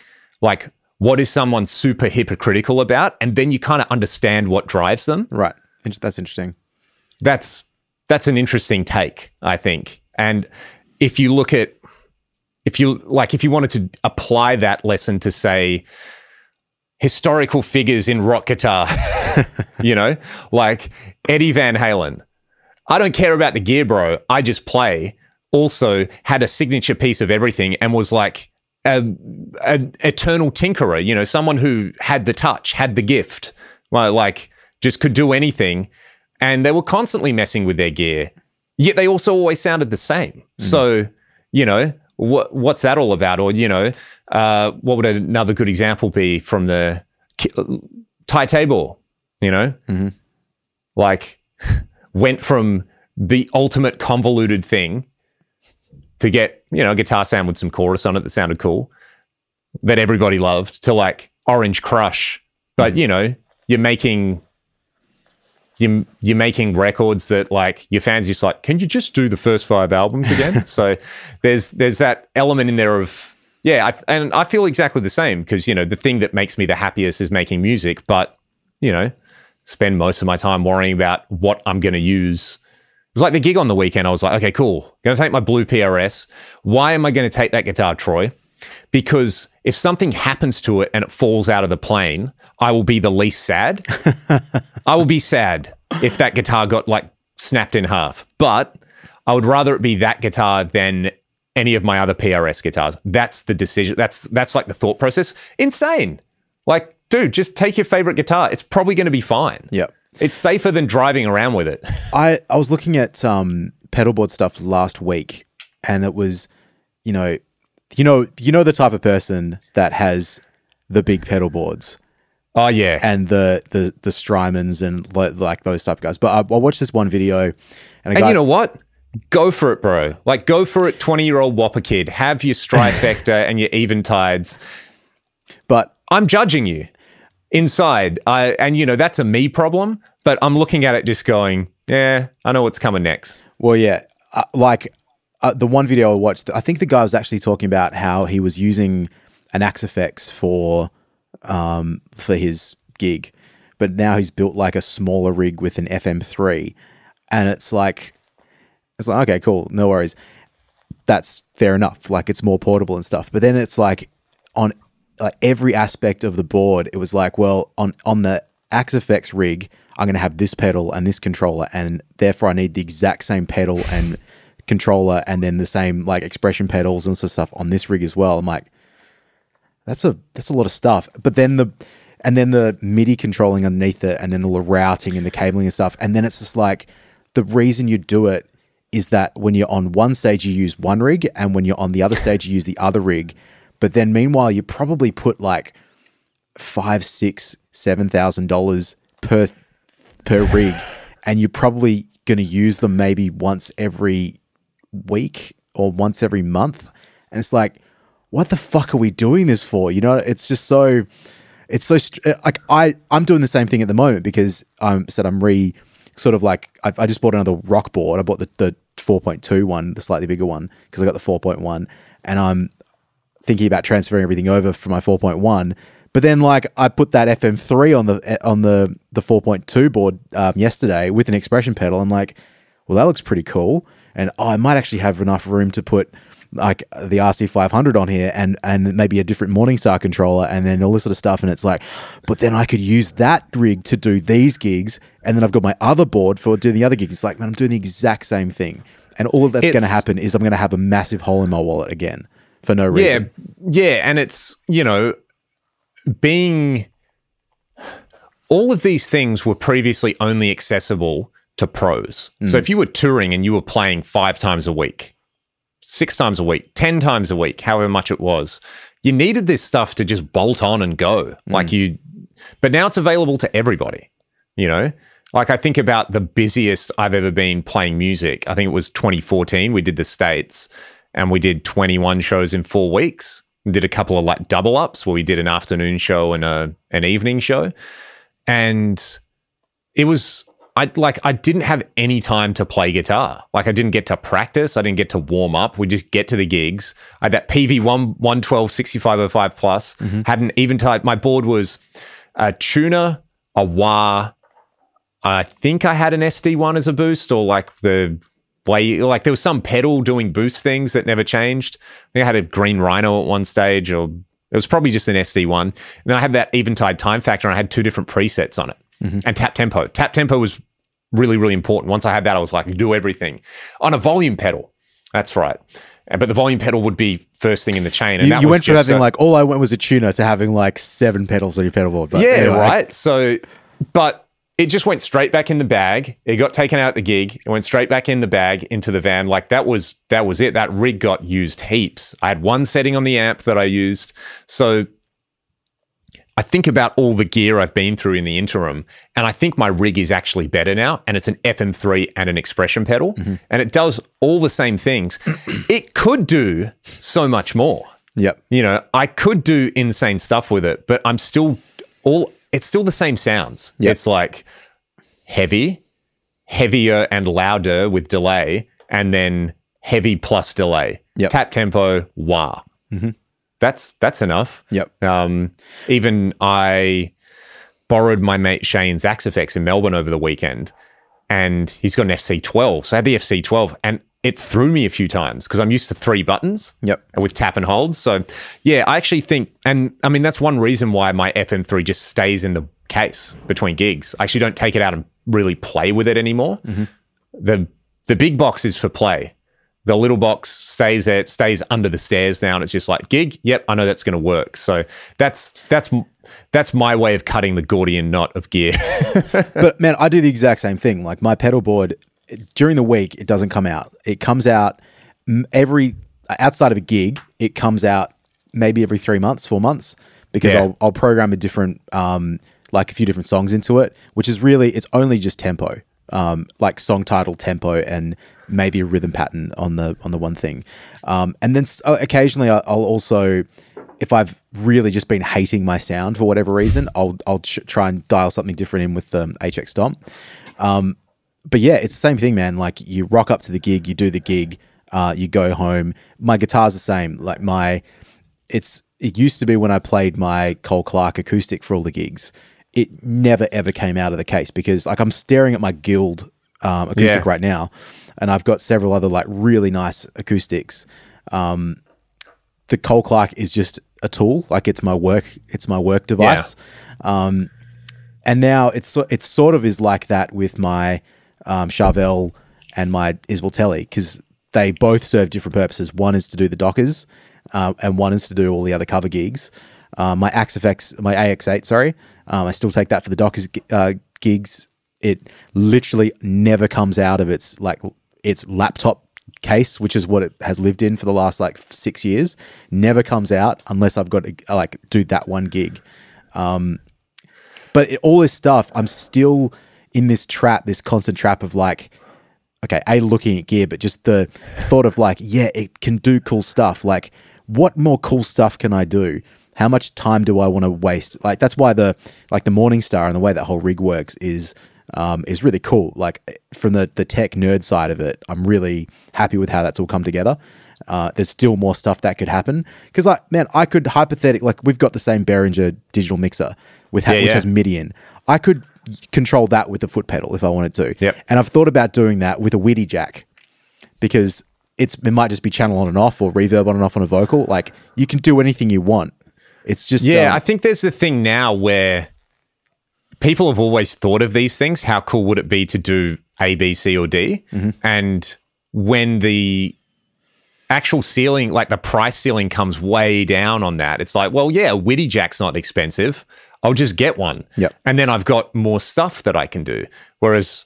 Like, what is someone super hypocritical about? And then you kind of understand what drives them. Right. That's interesting. That's that's an interesting take, I think. And if you look at if you like if you wanted to apply that lesson to say historical figures in rock guitar, *laughs* you know, like Eddie Van Halen, I don't care about the gear, bro. I just play. Also had a signature piece of everything and was like an eternal tinkerer, you know, someone who had the touch, had the gift, like just could do anything. And they were constantly messing with their gear, yet they also always sounded the same. Mm. So, you know, what what's that all about? Or you know, uh, what would another good example be from the Thai table? You know, Mm-hmm. like *laughs* went from the ultimate convoluted thing to get you know a guitar sound with some chorus on it that sounded cool that everybody loved to like Orange Crush, but you know you're making you're, you're making records that like your fans just like can you just do the first five albums again? *laughs* So there's there's that element in there of yeah I, and i feel exactly the same because you know the thing that makes me the happiest is making music but you know spend most of my time worrying about what i'm going to use. It was like the gig on the weekend i was like okay cool going to take my blue prs why am i going to take that guitar troy? Because if something happens to it and it falls out of the plane, I will be the least sad. *laughs* I will be sad if that guitar got like snapped in half. But I would rather it be that guitar than any of my other PRS guitars. That's the decision. That's that's like the thought process. Insane. Like, dude, just take your favorite guitar. It's probably going to be fine. Yep. It's safer than driving around with it. *laughs* I, I was looking at um, pedalboard stuff last week, and it was, you know, you know, you know the type of person that has the big pedal boards Oh yeah. and the the the Strymons and li- like those type of guys. But I, I watched this one video, and, And you know what? Go for it, bro. Like, go for it, 20 year old Whopper kid. Have your Strifecta *laughs* and your Eventides. but I'm judging you inside. I, and, you know, that's a me problem, but I'm looking at it just going, yeah, I know what's coming next. Well, yeah, uh, like uh, the one video I watched, I think the guy was actually talking about how he was using an Axe for um, for his gig, but now he's built like a smaller rig with an FM3, and it's like it's like okay, cool, no worries. That's fair enough. Like it's more portable and stuff. But then it's like on like every aspect of the board, it was like, well, on on the Axe FX rig, I'm going to have this pedal and this controller, and therefore I need the exact same pedal and controller, and then the same like expression pedals and stuff on this rig as well. I'm like, that's a that's a lot of stuff. But then the and then the MIDI controlling underneath it, and then all the routing and the cabling and stuff, and then it's just like the reason you do it is that when you're on one stage you use one rig, and when you're on the other stage you use the other rig. But then meanwhile you probably put like five, six, seven thousand dollars per per rig, and you're probably going to use them maybe once every week or once every month, and it's like, what the fuck are we doing this for? You know, it's just so, it's so like I I'm doing the same thing at the moment because I'm said I'm re sort of like I, I just bought another RockBoard. I bought the the 4.2 one, the slightly bigger one, because I got the 4.1, and I'm thinking about transferring everything over from my 4.1. But then, like, I put that FM3 on the on the the 4.2 board um, yesterday with an expression pedal. I'm like, well, that looks pretty cool, and oh, I might actually have enough room to put like the RC500 on here and and maybe a different Morningstar controller and then all this sort of stuff. And it's like, but then I could use that rig to do these gigs, and then I've got my other board for doing the other gigs. It's like, man, I'm doing the exact same thing, and all that's going to happen is I'm going to have a massive hole in my wallet again for no reason Yeah, reason. yeah, and it's you know being all of these things were previously only accessible to pros. So mm. if you were touring and you were playing five times a week, six times a week, ten times a week, however much it was, you needed this stuff to just bolt on and go. Mm. Like you, but now it's available to everybody. You know, like I think about the busiest I've ever been playing music. I think it was 2014. We did the States and we did 21 shows in four weeks. We did a couple of like double ups where we did an afternoon show and a, an evening show. And it was, I like, I didn't have any time to play guitar. Like, I didn't get to practice. I didn't get to warm up. We just get to the gigs. I had that PV 1 112 6505 plus, mm-hmm. had an Eventide. My board was a tuner, a wah, I think I had an SD1 as a boost, or like the way, like there was some pedal doing boost things that never changed. I think I had a green rhino at one stage, or it was probably just an SD1. And then I had that Eventide time factor, and I had two different presets on it, Mm-hmm. and tap tempo. Tap tempo was really, really important. Once I had that, I was like, do everything on a volume pedal. That's right. But the volume pedal would be first thing in the chain. And You, you went from having a- like all I went was a tuner to having like seven pedals on your pedal board. But yeah, anyway, right. So, but it just went straight back in the bag. It got taken out the gig. It went straight back in the bag into the van. Like that was that was it. That rig got used heaps. I had one setting on the amp that I used. So I think about all the gear I've been through in the interim, and I think my rig is actually better now. And it's an FM3 and an expression pedal, mm-hmm. and it does all the same things. *clears throat* it could do so much more. Yep. You know, I could do insane stuff with it, but I'm still all. It's still the same sounds. Yep. It's like heavy, heavier and louder with delay, and then heavy plus delay. Yep. Tap tempo, wah. Mm-hmm. That's that's enough. Yep. Um, even I borrowed my mate Shane's Axe-Fx in Melbourne over the weekend, and he's got an FC12. So I had the FC12, and it threw me a few times because I'm used to three buttons Yep. with tap and hold. So yeah, I actually think, and I mean that's one reason why my FM3 just stays in the case between gigs. I actually don't take it out and really play with it anymore. The the big box is for play. The little box stays there, it stays under the stairs now, and it's just like gig. Yep, I know that's going to work. So that's that's that's my way of cutting the Gordian knot of gear. *laughs* but man, I do the exact same thing. Like my pedal board during the week, it doesn't come out. It comes out every outside of a gig. It comes out maybe every three months, four months, because Yeah. I'll I'll program a different um like a few different songs into it, which is really it's only just tempo, um like song title, tempo, and maybe a rhythm pattern on the on the one thing, um and then uh, occasionally I'll also if I've really just been hating my sound for whatever reason, I'll I'll ch- try and dial something different in with the HX Stomp. Um, but yeah, it's the same thing, man. Like you rock up to the gig, you do the gig, uh, you go home. My guitar's the same. Like my, it's it used to be when I played my Cole Clark acoustic for all the gigs. It never ever came out of the case because like I'm staring at my Guild um, acoustic Yeah. right now, and I've got several other like really nice acoustics. Um, the Cole Clark is just a tool. Like it's my work. It's my work device. Um, and now it's it's sort of is like that with my um, Charvel and my Isbell because they both serve different purposes. One is to do the Dockers, uh, and one is to do all the other cover gigs. Uh, my Axe-Fx, my AX8, sorry, um, I still take that for the Dockers uh, gigs. It literally never comes out of its like its laptop case, which is what it has lived in for the last like six years. Never comes out unless I've got to like do that one gig. But it, all this stuff, I'm still in this trap, this constant trap of like, okay, a looking at gear, but just the thought of like, yeah, it can do cool stuff. Like, what more cool stuff can I do? How much time do I want to waste? Like, that's why the like the Morningstar and the way that whole rig works is um, is really cool. Like from the the tech nerd side of it, I'm really happy with how that's all come together. Uh, there's still more stuff that could happen because, like, man, I could hypothetically like we've got the same Behringer digital mixer with ha- Yeah, which yeah. has MIDI in. I could control that with a foot pedal if I wanted to. Yep. And I've thought about doing that with a WIDI jack because it's it might just be channel on and off or reverb on and off on a vocal. Like you can do anything you want. It's just Yeah, um, I think there's a thing now where people have always thought of these things. How cool would it be to do A, B, C, or D? Mm-hmm. And when the actual ceiling, like the price ceiling, comes way down on that, it's like, well, yeah, WIDI Jack's not expensive. I'll just get one. Yep. And then I've got more stuff that I can do. Whereas,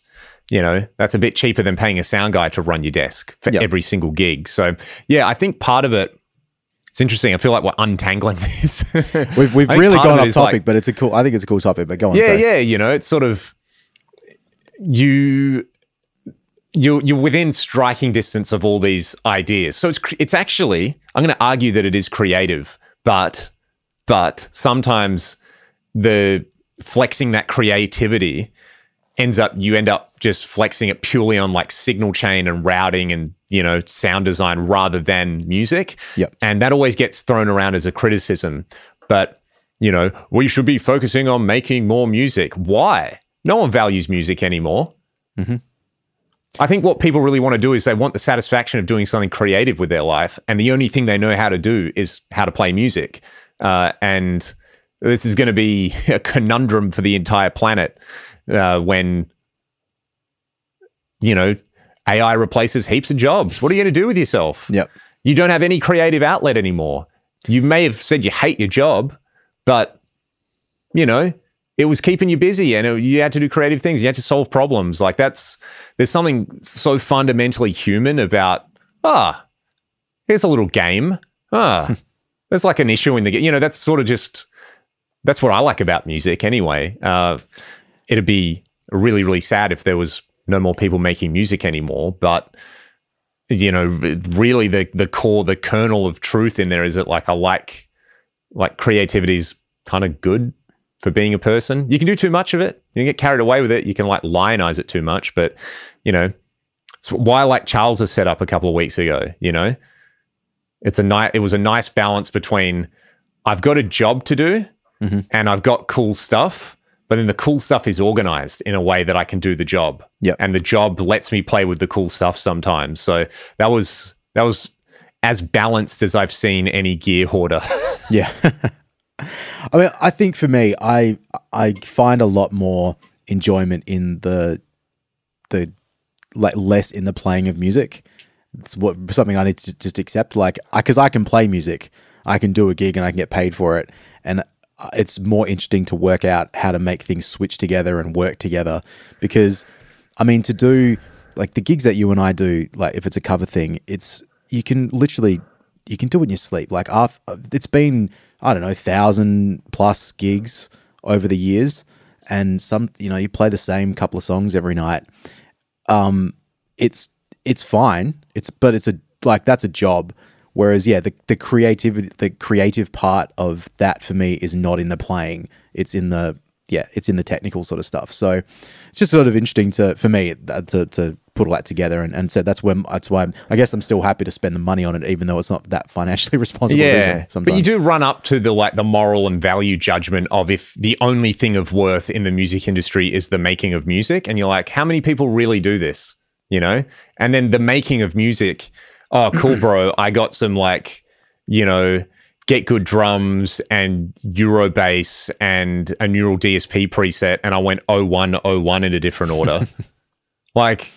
you know, that's a bit cheaper than paying a sound guy to run your desk for Yep. every single gig. So, yeah, I think part of it. It's interesting. I feel like we're untangling this. *laughs* we've we've really gone off topic, like- but it's a cool. I think it's a cool topic. But go on. yeah, sorry. yeah. You know, it's sort of you you you're within striking distance of all these ideas. So it's it's actually I'm going to argue that it is creative, but but sometimes the flexing that creativity ends up you end up just flexing it purely on like signal chain and routing and you know sound design rather than music. Yep. and that always gets thrown around as a criticism. But you know we should be focusing on making more music. Why? No one values music anymore. I think what people really want to do is they want the satisfaction of doing something creative with their life, and the only thing they know how to do is how to play music. Uh, and this is going to be *laughs* a conundrum for the entire planet uh, when you know AI replaces heaps of jobs. What are you going to do with yourself? Yep. You don't have any creative outlet anymore. You may have said you hate your job, but you know it was keeping you busy and it, you had to do creative things. You had to solve problems. Like that's there's something so fundamentally human about ah, here's a little game. Ah, *laughs* there's like an issue in the game. You know, that's sort of just that's what I like about music anyway. Uh, it'd be really really sad if there was no more people making music anymore, but you know, really the the core, the kernel of truth in there is that like I like like creativity is kind of good for being a person. You can do too much of it. You can get carried away with it. You can like lionize it too much. But, you know, it's why I like Charles' has set up a couple of weeks ago, you know? It's a nice it was a nice balance between I've got a job to do mm-hmm. and I've got cool stuff, but then the cool stuff is organized in a way that I can do the job. Yeah. And the job lets me play with the cool stuff sometimes. So that was that was as balanced as I've seen any gear hoarder. *laughs* yeah. *laughs* I mean, I think for me, I I find a lot more enjoyment in the the like less in the playing of music. It's what something I need to just accept. Like, because I, I, can play music, I can do a gig and I can get paid for it, and it's more interesting to work out how to make things switch together and work together. Because, I mean, to do like the gigs that you and I do, like if it's a cover thing, it's you can literally you can do it in your sleep. Like, I've, it's been I don't know, thousand plus gigs over the years, and some you know you play the same couple of songs every night. Um, it's it's fine. It's but it's a like that's a job. Whereas yeah, the the creativity the creative part of that for me is not in the playing. It's in the yeah, it's in the technical sort of stuff. So it's just sort of interesting to for me uh, to to put all that together and, and so that's when that's why I'm, i guess I'm still happy to spend the money on it even though it's not that financially *laughs* responsible. Yeah, but you do run up to the like the moral and value judgment of if the only thing of worth in the music industry is the making of music, and you're like, how many people really do this? You know, and then the making of music. Oh, cool, bro! I got some like you know get good drums and Eurobase and a neural DSP preset, and I went 0101 in a different order. *laughs* like,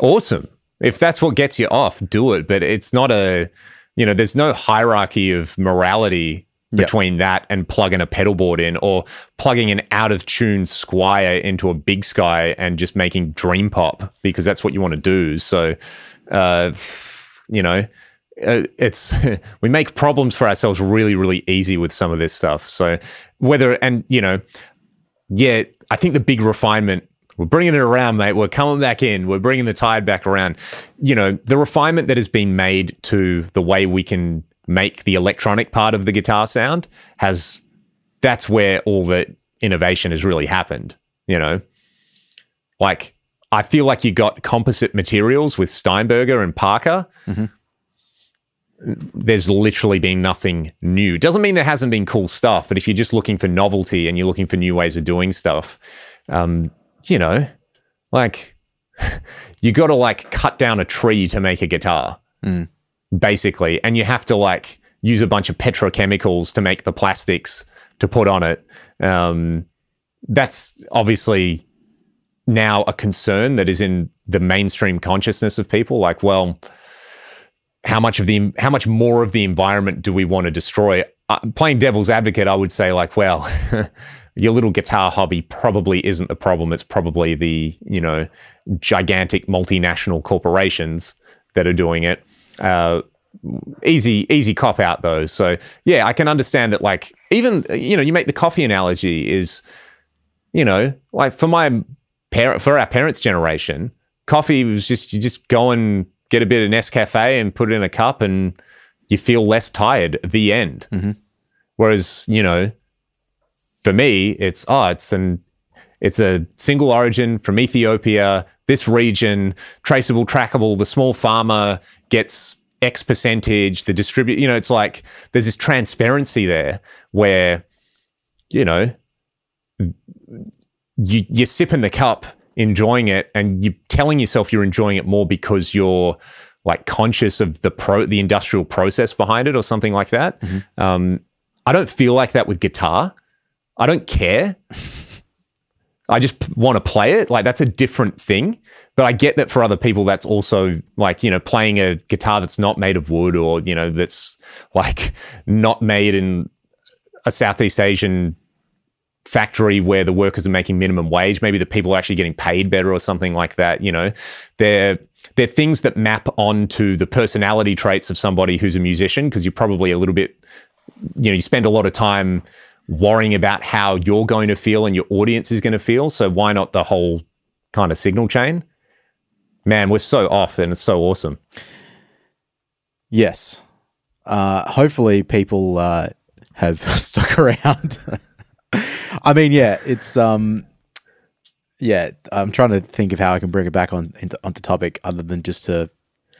awesome. If that's what gets you off, do it. But it's not a, you know, there's no hierarchy of morality between yep. that and plugging a pedal board in or plugging an out of tune Squier into a big sky and just making dream pop because that's what you want to do. So, uh, you know, uh, it's *laughs* we make problems for ourselves really really easy with some of this stuff. So whether and you know yeah i think the big refinement we're bringing it around mate. We're coming back in. We're bringing the tide back around. You know the refinement that has been made to the way we can make the electronic part of the guitar sound has that's where all the innovation has really happened you know? Like i feel like you got composite materials with steinberger and parker mm-hmm there's literally been nothing new. Doesn't mean there hasn't been cool stuff, but if you're just looking for novelty and you're looking for new ways of doing stuff, um, you know, like *laughs* you got to like cut down a tree to make a guitar, mm. basically, and you have to like use a bunch of petrochemicals to make the plastics to put on it. Um, that's obviously now a concern that is in the mainstream consciousness of people. Like, well how much of the how much more of the environment do we want to destroy? Uh, playing devil's advocate, I would say like, well, *laughs* your little guitar hobby probably isn't the problem. It's probably the you know gigantic multinational corporations that are doing it. Uh, easy easy cop out though. So yeah, I can understand that. Like even you know you make the coffee analogy is you know like for my parent for our parents' generation, coffee was just you just go and get a bit of Nescafe and put it in a cup, and you feel less tired. The end. Mm-hmm. Whereas you know, for me, it's oh, it's an it's a single origin from Ethiopia, this region, traceable, trackable. The small farmer gets X percentage. The distribute, you know, it's like there's this transparency there where, you know, you you sip in the cup enjoying it and you're telling yourself you're enjoying it more because you're like conscious of the pro the industrial process behind it or something like that. Mm-hmm. Um, I don't feel like that with guitar. I don't care. I just want to play it. Like that's a different thing. But I get that for other people, that's also like, you know, playing a guitar that's not made of wood or, you know, that's like not made in a Southeast Asian factory where the workers are making minimum wage. Maybe the people are actually getting paid better or something like that. You know, they're they're things that map onto the personality traits of somebody who's a musician because you're probably a little bit, you know, you spend a lot of time worrying about how you're going to feel and your audience is going to feel. So why not the whole kind of signal chain? Man, we're so off and it's so awesome. Yes. Uh, hopefully, people uh, have *laughs* stuck around. *laughs* I mean, yeah, it's um, yeah. I'm trying to think of how I can bring it back on into, onto topic, other than just to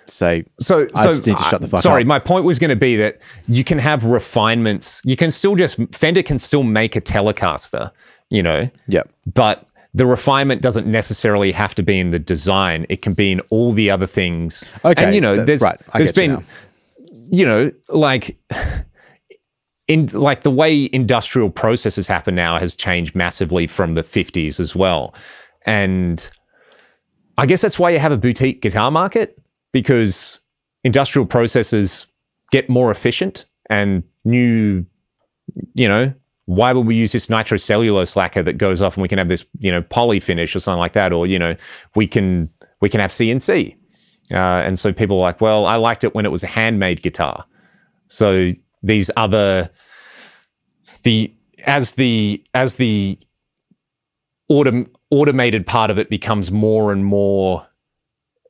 say. So, I so just need to shut the fuck sorry, up. my point was going to be that you can have refinements. You can still just Fender can still make a Telecaster, you know, Yep. but the refinement doesn't necessarily have to be in the design. It can be in all the other things. Okay, and you know, there's right, there's get you been, you know, like in like the way industrial processes happen now has changed massively from the 50s as well. And I guess that's why you have a boutique guitar market because industrial processes get more efficient and new, you know, why would we use this nitrocellulose lacquer that goes off and we can have this, you know, poly finish or something like that? Or, you know, we can we can have CNC. Uh, and so people are like, well, I liked it when it was a handmade guitar. So these other the as the as the autom- automated part of it becomes more and more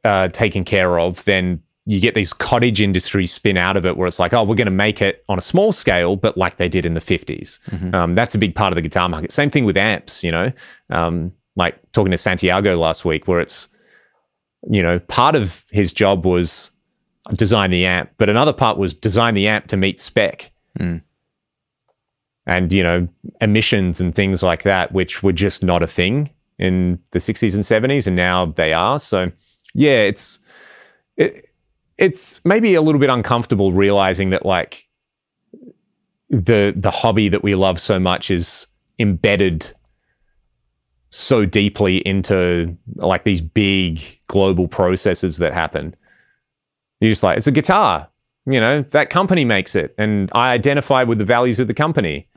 uh, taken care of, then you get these cottage industries spin out of it where it's like, oh, we're going to make it on a small scale, but like they did in the 50s. Um, that's a big part of the guitar market. Same thing with amps, you know, um, like talking to Santiago last week, where it's, you know, part of his job was design the amp, but another part was design the amp to meet spec. Hmm. And, you know, emissions and things like that, which were just not a thing in the 60s and 70s, and now they are. So, yeah, it's it, it's maybe a little bit uncomfortable realizing that like the the hobby that we love so much is embedded so deeply into like these big global processes that happen. You're just like, it's a guitar, you know, that company makes it. And I identify with the values of the company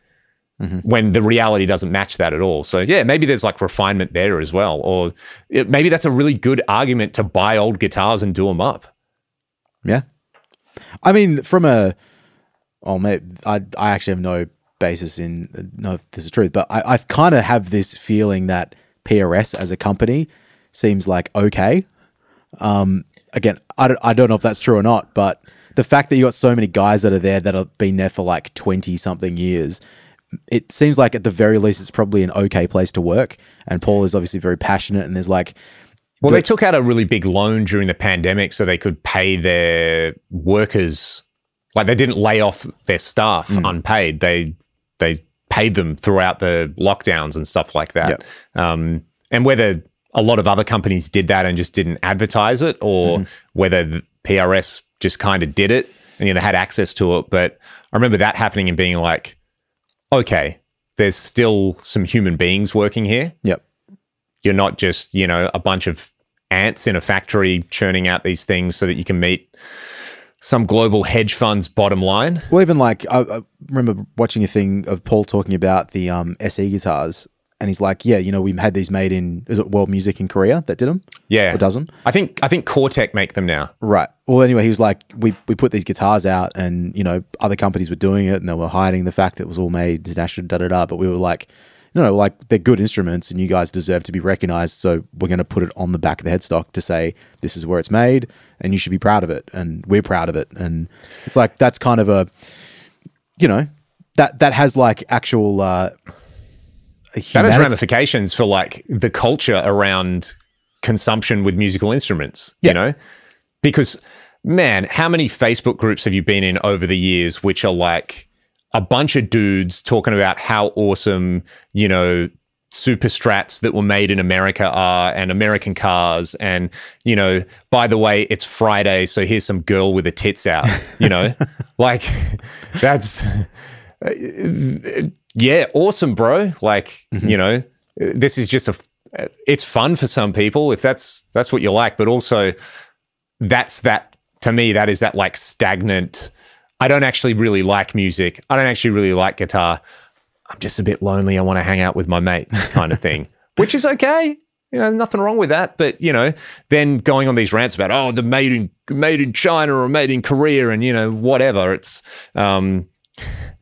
when the reality doesn't match that at all. So, yeah, maybe there's like refinement there as well. Or it, maybe that's a really good argument to buy old guitars and do them up. Yeah. I mean, from a, oh, maybe I, I actually have no basis in if this is truth, but I, I kind of have this feeling that PRS as a company seems like okay. Um, again, I don't, I don't know if that's true or not, but the fact that you got so many guys that are there that have been there for like 20 something years, it seems like at the very least it's probably an okay place to work. And Paul is obviously very passionate and there's like, Well, they took out a really big loan during the pandemic so they could pay their workers. Like they didn't lay off their staff unpaid. They they paid them throughout the lockdowns and stuff like that. Um, and whether a lot of other companies did that and just didn't advertise it, or whether the PRS just kind of did it and you know, they had access to it. But I remember that happening and being like, okay, there's still some human beings working here yep. you're not just you know a bunch of ants in a factory churning out these things so that you can meet some global hedge fund's bottom line Well, even like I, I remember watching a thing of Paul talking about the um, SE guitars, and he's like, "Yeah, you know, we had these made in is it World Music in Korea that did them, yeah or does them, i think i think Cor-Tek make them now right?" Well, anyway, he was like, "We we put these guitars out, and you know, other companies were doing it, and they were hiding the fact that it was all made international, da da da." But we were like, "No, no, like they're good instruments, and you guys deserve to be recognized. So we're going to put it on the back of the headstock to say this is where it's made, and you should be proud of it, and we're proud of it." And it's like that's kind of a, you know, that that has like actual. uh a that has ramifications for like the culture around consumption with musical instruments Yeah. you know because man how many facebook groups have you been in over the years which are like a bunch of dudes talking about how awesome you know super strats that were made in america are and american cars and you know by the way it's friday so here's some girl with her tits out you know *laughs* like *laughs* that's uh, yeah, awesome, bro. Like, you know, this is just a it's fun for some people if that's that's what you like, but also that's that to me that is that like stagnant I don't actually really like music. I don't actually really like guitar. I'm just a bit lonely. I want to hang out with my mates, kind of thing, *laughs* which is okay. You know, nothing wrong with that. But you know, then going on these rants about oh, the made in made in China or made in Korea, and you know, whatever. It's um,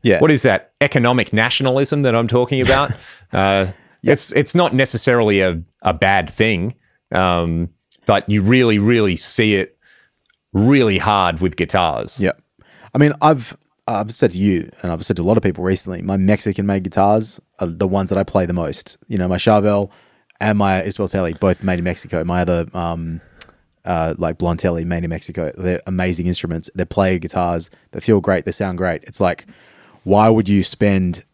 Yeah. what is that economic nationalism that I'm talking about? *laughs* uh, It's it's not necessarily a a bad thing, um, but you really really see it really hard with guitars. Yeah. I mean, I've I've said to you, and I've said to a lot of people recently, my Mexican made guitars are the ones that I play the most. You know, my Charvel and my Isbeltelli, both made in Mexico. My other um uh, like Blontelli made in Mexico. They're amazing instruments. They play guitars. They feel great. They sound great. It's like, why would you spend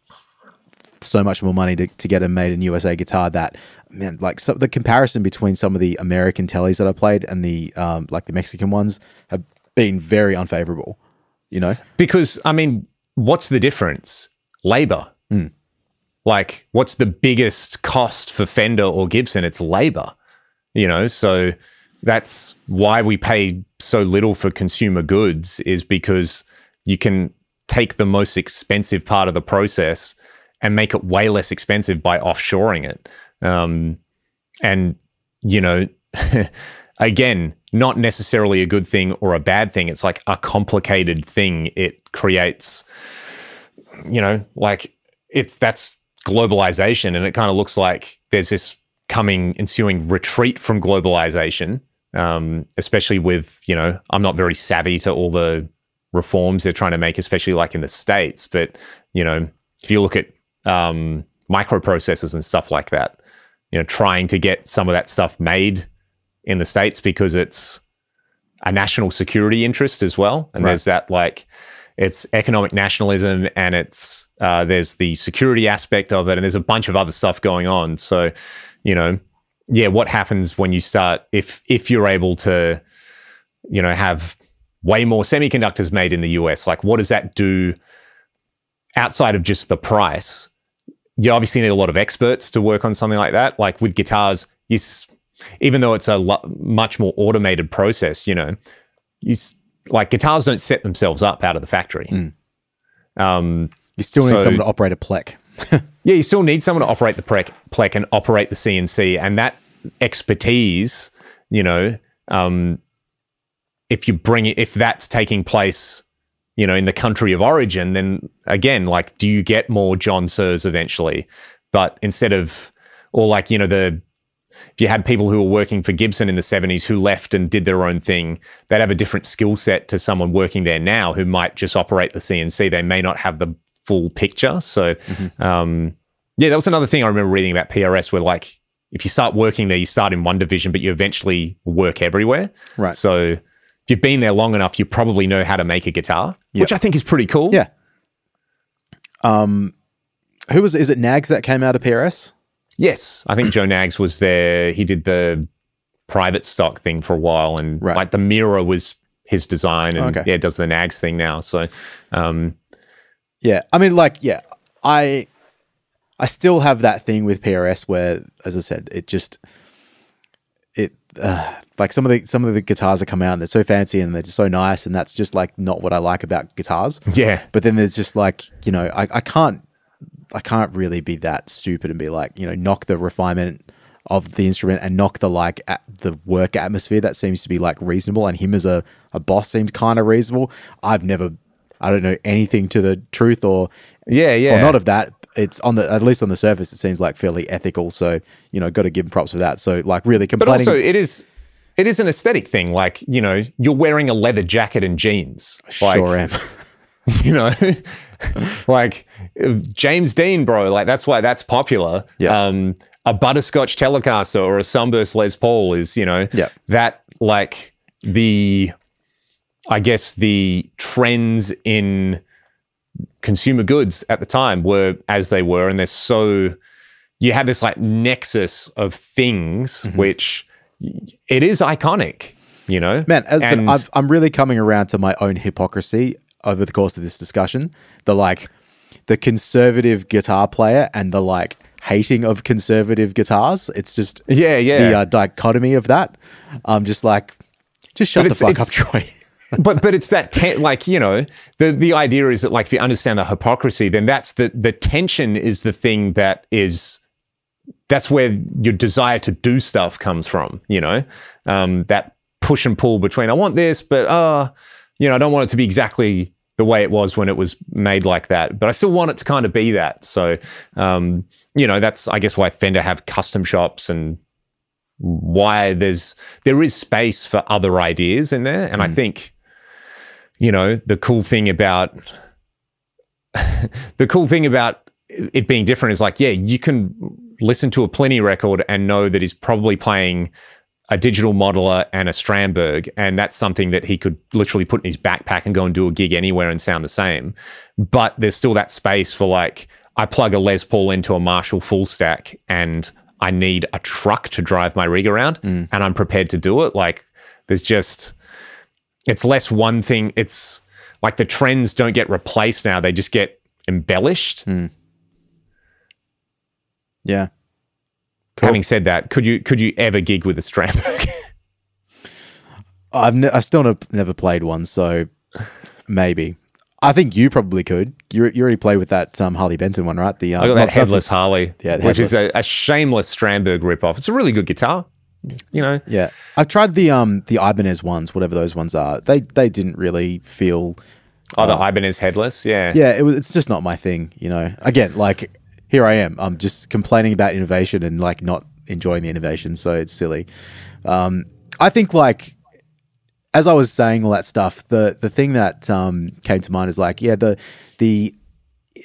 so much more money to, to get a made in USA guitar that man like so the comparison between some of the American tellies that I played and the um like the Mexican ones have been very unfavorable. You know? Because I mean, what's the difference? Labor. Like, what's the biggest cost for Fender or Gibson? It's labor. You know, so that's why we pay so little for consumer goods is because you can take the most expensive part of the process and make it way less expensive by offshoring it. Um, and you know, *laughs* again, not necessarily a good thing or a bad thing. It's like a complicated thing. It creates, you know, like it's that's globalization, and it kind of looks like there's this coming ensuing retreat from globalization. Um, especially with you know, I'm not very savvy to all the reforms they're trying to make, especially like in the states. But you know, if you look at um, microprocessors and stuff like that, you know, trying to get some of that stuff made in the states because it's a national security interest as well, and Right. there's that like it's economic nationalism and it's uh, there's the security aspect of it, and there's a bunch of other stuff going on. So, you know, yeah, what happens when you start if if you're able to, you know, have way more semiconductors made in the US? Like, what does that do outside of just the price? You obviously need a lot of experts to work on something like that. Like with guitars, you, even though it's a lo- much more automated process, you know, you, like guitars don't set themselves up out of the factory. Um, You still need So- someone to operate a Plek. *laughs* yeah, you still need someone to operate the Plek, Plek and operate the CNC, and that expertise, you know, um, if you bring it, if that's taking place, you know, in the country of origin, then again, like, do you get more John Suhrs eventually? But instead of, or like, you know, the if you had people who were working for Gibson in the 70s who left and did their own thing, they'd have a different skill set to someone working there now who might just operate the CNC. They may not have the full picture. So, um, yeah, that was another thing I remember reading about PRS where, like, if you start working there, you start in one division, but you eventually work everywhere. Right. So, if you've been there long enough, you probably know how to make a guitar, Yep. which I think is pretty cool. Yeah. Um who was is it Knaggs that came out of PRS? Yes, I think Joe Knaggs was there. He did the private stock thing for a while, and Right. like the mirror was his design, and Okay. yeah, does the Knaggs thing now. So, um, Yeah. I mean like yeah, I I still have that thing with PRS where as I said, it just it uh, like some of the some of the guitars that come out and they're so fancy and they're just so nice and that's just like not what I like about guitars. yeah, But then there's just like, you know, I, I can't I can't really be that stupid and be like, you know, knock the refinement of the instrument and knock the like at the work atmosphere that seems to be like reasonable and him as a, a boss seems kind of reasonable. I've never I don't know anything to the truth or yeah, yeah. or not of that. It's on the at least on the surface it seems like fairly ethical. So, you know, gotta give him props for that. So like really but also, it is it is an aesthetic thing. Like you know, you're wearing a leather jacket and jeans. Like, sure am. *laughs* *laughs* you know *laughs* like james dean bro like that's why that's popular Yeah. um a butterscotch telecaster or a sunburst les paul is you know Yeah. that like the i guess the trends in consumer goods at the time were as they were and they're so you had this like nexus of things Mm-hmm. which it is iconic you know Man, as I And- I've, I'm really coming around to my own hypocrisy over the course of this discussion. The like, the conservative guitar player and the like hating of conservative guitars. It's just yeah yeah the uh, dichotomy of that. I'm just like, just shut the fuck up, Troy. But but it's that ten, like you know the the idea is that like if you understand the hypocrisy, then that's the the tension is the thing that is that's where your desire to do stuff comes from. You know, um, that push and pull between I want this, but uh, you know, I don't want it to be exactly the way it was when it was made like that, but I still want it to kind of be that. So, um, you know, that's I guess why Fender have custom shops and why there's there is space for other ideas in there, and mm. I think, you know, the cool thing about *laughs* the cool thing about it being different is like, yeah, you can listen to a Plini record and know that he's probably playing a digital modeler and a Strandberg, and that's something that he could literally put in his backpack and go and do a gig anywhere and sound the same. But there's still that space for like I plug a Les Paul into a Marshall full stack and I need a truck to drive my rig around mm. and I'm prepared to do it. Like there's just it's less one thing. It's like the trends don't get replaced now, they just get embellished. Mm. Yeah. Cool. Having said that, could you could you ever gig with a Strandberg? *laughs* I've ne- I've still ne- never played one, so maybe. I think you probably could. You, you already played with that um, Harley Benton one, right? The uh, I got that headless Harley, yeah, which headless. is a, a, shameless Strandberg ripoff. It's a really good guitar, you know. Yeah, I've tried the um the Ibanez ones, whatever those ones are. They they didn't really feel. Oh, the uh, Ibanez headless, yeah, yeah. It was. It's just not my thing, you know. Again, like here I am. I'm just complaining about innovation and like not enjoying the innovation. So it's silly. Um, I think like as I was saying all that stuff, the the thing that um, came to mind is like, yeah, the the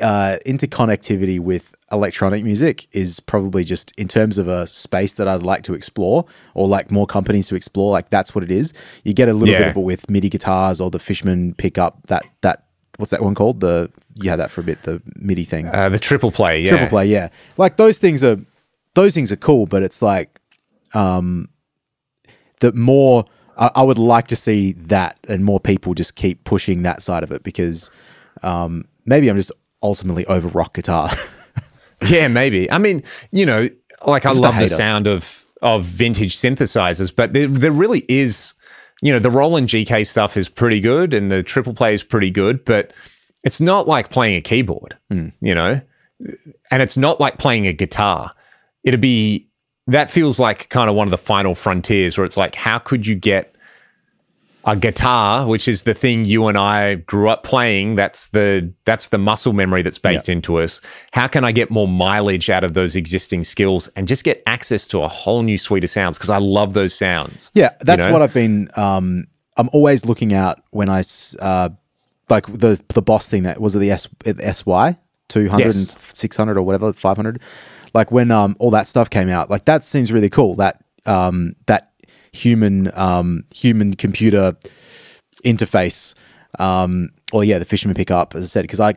uh, interconnectivity with electronic music is probably just in terms of a space that I'd like to explore or like more companies to explore. Like that's what it is. You get a little yeah. bit of it with MIDI guitars or the Fishman pickup that that what's that one called? The you had that for a bit, the MIDI thing. Uh, the triple play, yeah. Triple play, yeah. Like those things are those things are cool, but it's like um the more I, I would like to see that and more people just keep pushing that side of it because um maybe I'm just ultimately over rock guitar. *laughs* yeah, maybe. I mean, you know, like I love the sound of of vintage synthesizers, but there, there really is you know, the Roland GK stuff is pretty good and the triple play is pretty good, but it's not like playing a keyboard, mm. you know, and it's not like playing a guitar. It'd be that feels like kind of one of the final frontiers where it's like, how could you get a guitar, which is the thing you and I grew up playing. That's the that's the muscle memory that's baked yeah. into us. How can I get more mileage out of those existing skills and just get access to a whole new suite of sounds? Because I love those sounds. Yeah, that's you know? what I've been. Um, I'm always looking out when I uh, like the the boss thing that was it the S the SY 200 yes. and 600 or whatever 500. Like when um all that stuff came out, like that seems really cool. That um that human um, human computer interface. Um, or yeah, the Fishman pickup, as I said, because I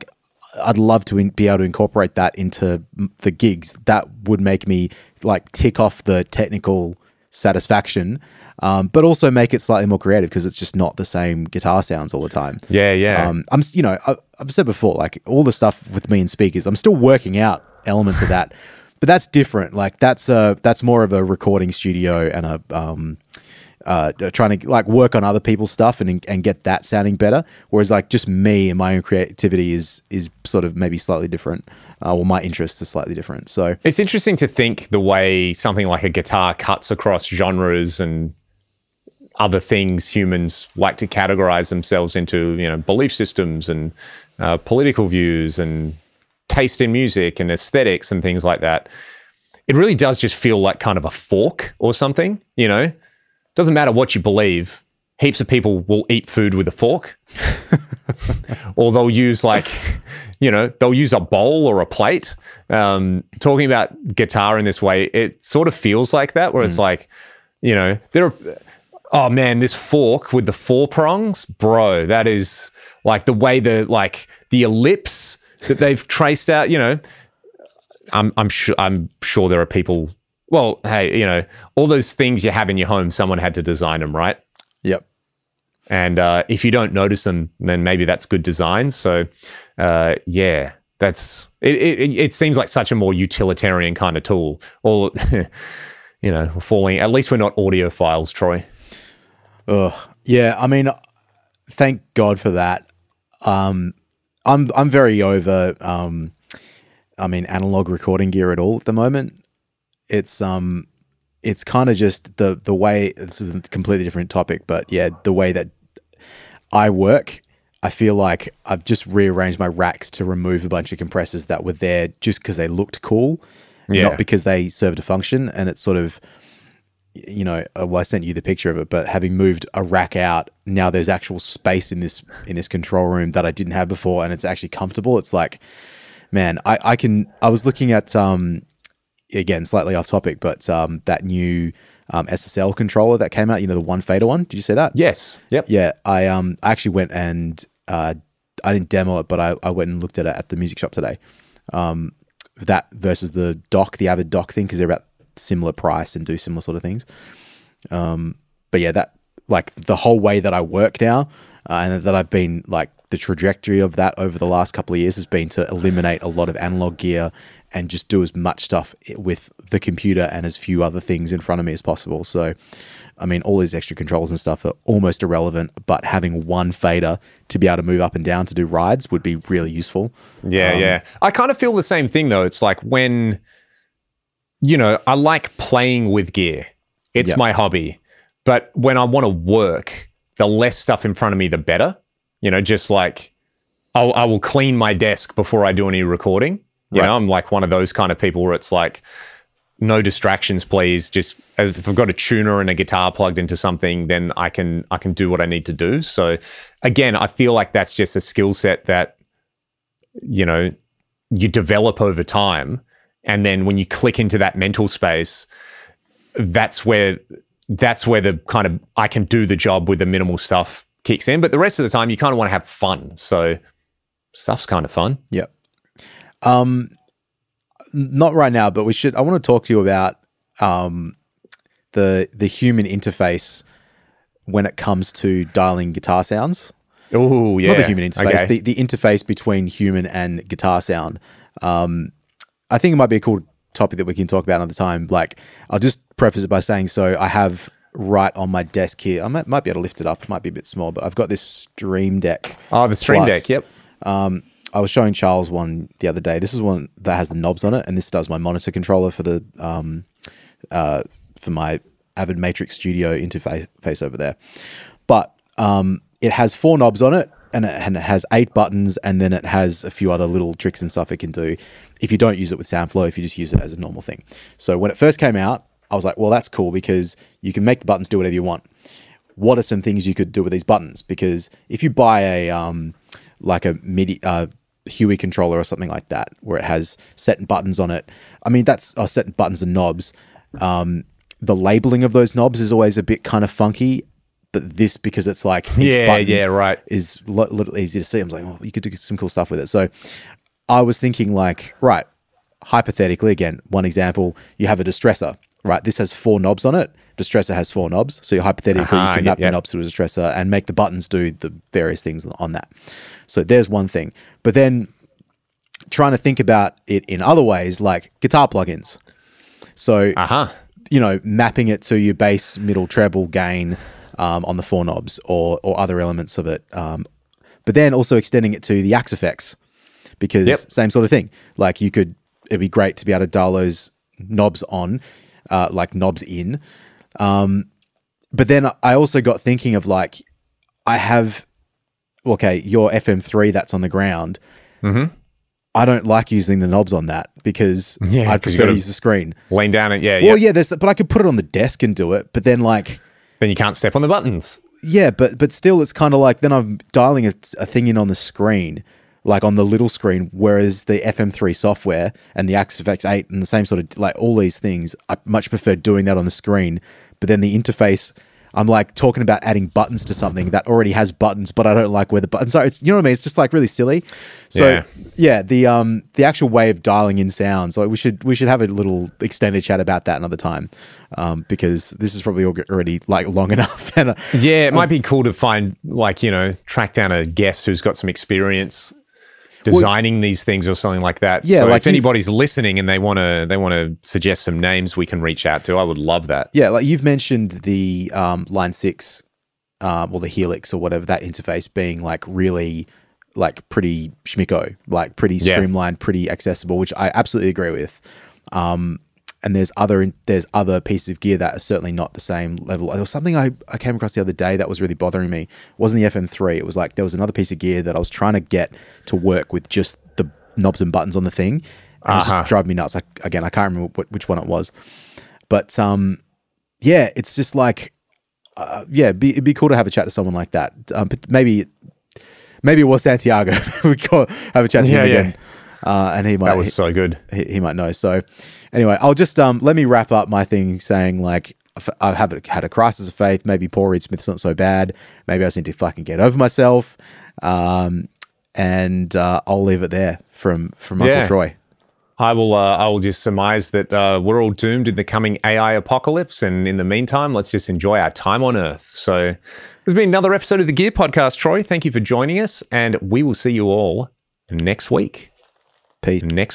I'd love to in, be able to incorporate that into the gigs. That would make me like tick off the technical satisfaction, um, but also make it slightly more creative because it's just not the same guitar sounds all the time. Yeah, yeah. Um, I'm you know I, I've said before like all the stuff with me and speakers. I'm still working out elements of that but that's different. Like that's a that's more of a recording studio and a um, uh, trying to like work on other people's stuff and and get that sounding better. Whereas like just me and my own creativity is is sort of maybe slightly different, uh, or my interests are slightly different. So it's interesting to think the way something like a guitar cuts across genres and other things humans like to categorize themselves into, you know, belief systems and uh, political views and taste in music and aesthetics and things like that, it really does just feel like kind of a fork or something, you know? Doesn't matter what you believe, heaps of people will eat food with a fork. *laughs* or they'll use like, *laughs* you know, they'll use a bowl or a plate. Um, talking about guitar in this way, it sort of feels like that, where mm. it's like, you know, there are, oh man, this fork with the four prongs, bro, that is like the way the, like the ellipse that they've traced out. You know, I'm I'm sure I'm sure there are people. Well, hey, you know, all those things you have in your home, someone had to design them, right? Yep. And uh, if you don't notice them, then maybe that's good design. So, uh, yeah, that's it, it. It seems like such a more utilitarian kind of tool. Or, *laughs* you know, falling. At least we're not audiophiles, Troy. Ugh. Yeah. I mean, thank God for that. Um, I'm I'm very over. Um, I mean, analog recording gear at all at the moment. It's um, it's kind of just the the way. This is a completely different topic, but yeah, the way that I work. I feel like I've just rearranged my racks to remove a bunch of compressors that were there just because they looked cool, Yeah. not because they served a function. And it's sort of, you know, uh, well, I sent you the picture of it, but having moved a rack out, now there's actual space in this in this control room that I didn't have before, and it's actually comfortable. It's like, man, I I can. I was looking at um, again slightly off topic, but um, that new um, SSL controller that came out. You know, the one fader one. Did you see that? Yes. Yep. Yeah, I um I actually went and uh I didn't demo it, but I, I went and looked at it at the music shop today. Um, that versus the dock, the Avid dock thing, because they're about similar price and do similar sort of things. Um, but yeah, that like the whole way that I work now, uh, and that I've been like the trajectory of that over the last couple of years has been to eliminate a lot of analog gear and just do as much stuff with the computer and as few other things in front of me as possible. So, I mean, all these extra controls and stuff are almost irrelevant, but having one fader to be able to move up and down to do rides would be really useful. Yeah, yeah. I kind of feel the same thing though. It's like when, you know, I like playing with gear. It's Yep. my hobby. But when I want to work, the less stuff in front of me, the better. You know, just like I'll, I will clean my desk before I do any recording. You Right. know, I'm like one of those kind of people where it's like, no distractions, please. Just if I've got a tuner and a guitar plugged into something, then I can I can do what I need to do. So again, I feel like that's just a skill set that you know you develop over time and then when you click into that mental space that's where that's where the kind of i can do the job with the minimal stuff kicks in but the rest of the time you kind of want to have fun so stuff's kind of fun Yep. Um, not right now, but we should. I want to talk to you about um, the the human interface when it comes to dialing guitar sounds. oh yeah Not the human interface, Okay. the, the interface between human and guitar sound. Um, I think it might be a cool topic that we can talk about another time. Like, I'll just preface it by saying, so I have right on my desk here. I might, might be able to lift it up. It might be a bit small, but I've got this Stream Deck. oh the stream Plus, deck yep Um, I was showing Charles one the other day. This is one that has the knobs on it, and this does my monitor controller for the um, uh, for my Avid Matrix Studio interface over there. But um, it has four knobs on it, and it, and it has eight buttons, and then it has a few other little tricks and stuff it can do. If you don't use it with SoundFlow, if you just use it as a normal thing. So when it first came out, I was like, well, that's cool because you can make the buttons do whatever you want what are some things you could do with these buttons? Because if you buy a um, like a MIDI uh, HUI controller or something like that, where it has set buttons on it, I mean that's uh, set buttons and knobs. Um, the labeling of those knobs is always a bit kind of funky, but this because it's like each yeah button yeah right is a little easier to see. I was like, oh, you could do some cool stuff with it. So I was thinking, like, right, hypothetically, again, one example, you have a distressor, right? This has four knobs on it. Distressor has four knobs. So hypothetically, Uh-huh, you can map the knobs to a distressor and make the buttons do the various things on that. So there's one thing. But then trying to think about it in other ways, like guitar plugins. So uh-huh you know, mapping it to your bass, middle, treble, gain um, on the four knobs or or other elements of it. Um, but then also extending it to the Axe-Fx because Yep. same sort of thing. Like you could, it'd be great to be able to dial those knobs on, uh, like knobs in. Um, but then I also got thinking of like, I have, okay, your FM3 that's on the ground. Mhm. I don't like using the knobs on that because Yeah, I'd prefer to use the screen. lean down it yeah Well, yeah yeah, there's, but I could put it on the desk and do it. But then, like, then you can't step on the buttons yeah, but but still, it's kind of like then I'm dialing a, a thing in on the screen, like on the little screen. Whereas the FM3 software and the Axis FX8 and the same sort of like all these things, I much prefer doing that on the screen. But then the interface, I'm like talking about adding buttons to something that already has buttons, but I don't like where the buttons are. It's you know what I mean? It's just like really silly. So Yeah. yeah, the um the actual way of dialing in sounds, like we should we should have a little extended chat about that another time, um because this is probably already like long *laughs* enough. and uh, Yeah, it might be cool to find like, you know, track down a guest who's got some experience designing these things or something like that. Yeah, so like if anybody's listening and they want to they want to suggest some names we can reach out to, I would love that. Yeah, like you've mentioned the um, Line Six um, or the Helix or whatever that interface being like really like pretty schmicko, like pretty Yeah. streamlined, pretty accessible, which I absolutely agree with. Um, and there's other there's other pieces of gear that are certainly not the same level. There was something I, I came across the other day that was really bothering me. It wasn't the FM3. It was like there was another piece of gear that I was trying to get to work with just the knobs and buttons on the thing. And it was Uh-huh. just driving me nuts. Like again, I can't remember what, which one it was, but um, yeah, it's just like uh, yeah, it'd be, it'd be cool to have a chat to someone like that. Um, but maybe maybe it was Santiago. *laughs* we could have a chat to Yeah, him yeah. Uh, and he might That was so good. he, he might know. So anyway, I'll just um let me wrap up my thing saying like I have had a crisis of faith. Maybe Paul Reed Smith's not so bad. Maybe I just need to fucking get over myself. Um, and uh, I'll leave it there from from Uncle Yeah. Troy. I will. Uh, I will just surmise that uh, we're all doomed in the coming AI apocalypse, and in the meantime, let's just enjoy our time on Earth. So, there's been another episode of the Gear Podcast. Troy, thank you for joining us, and we will see you all next week. Peace. Next.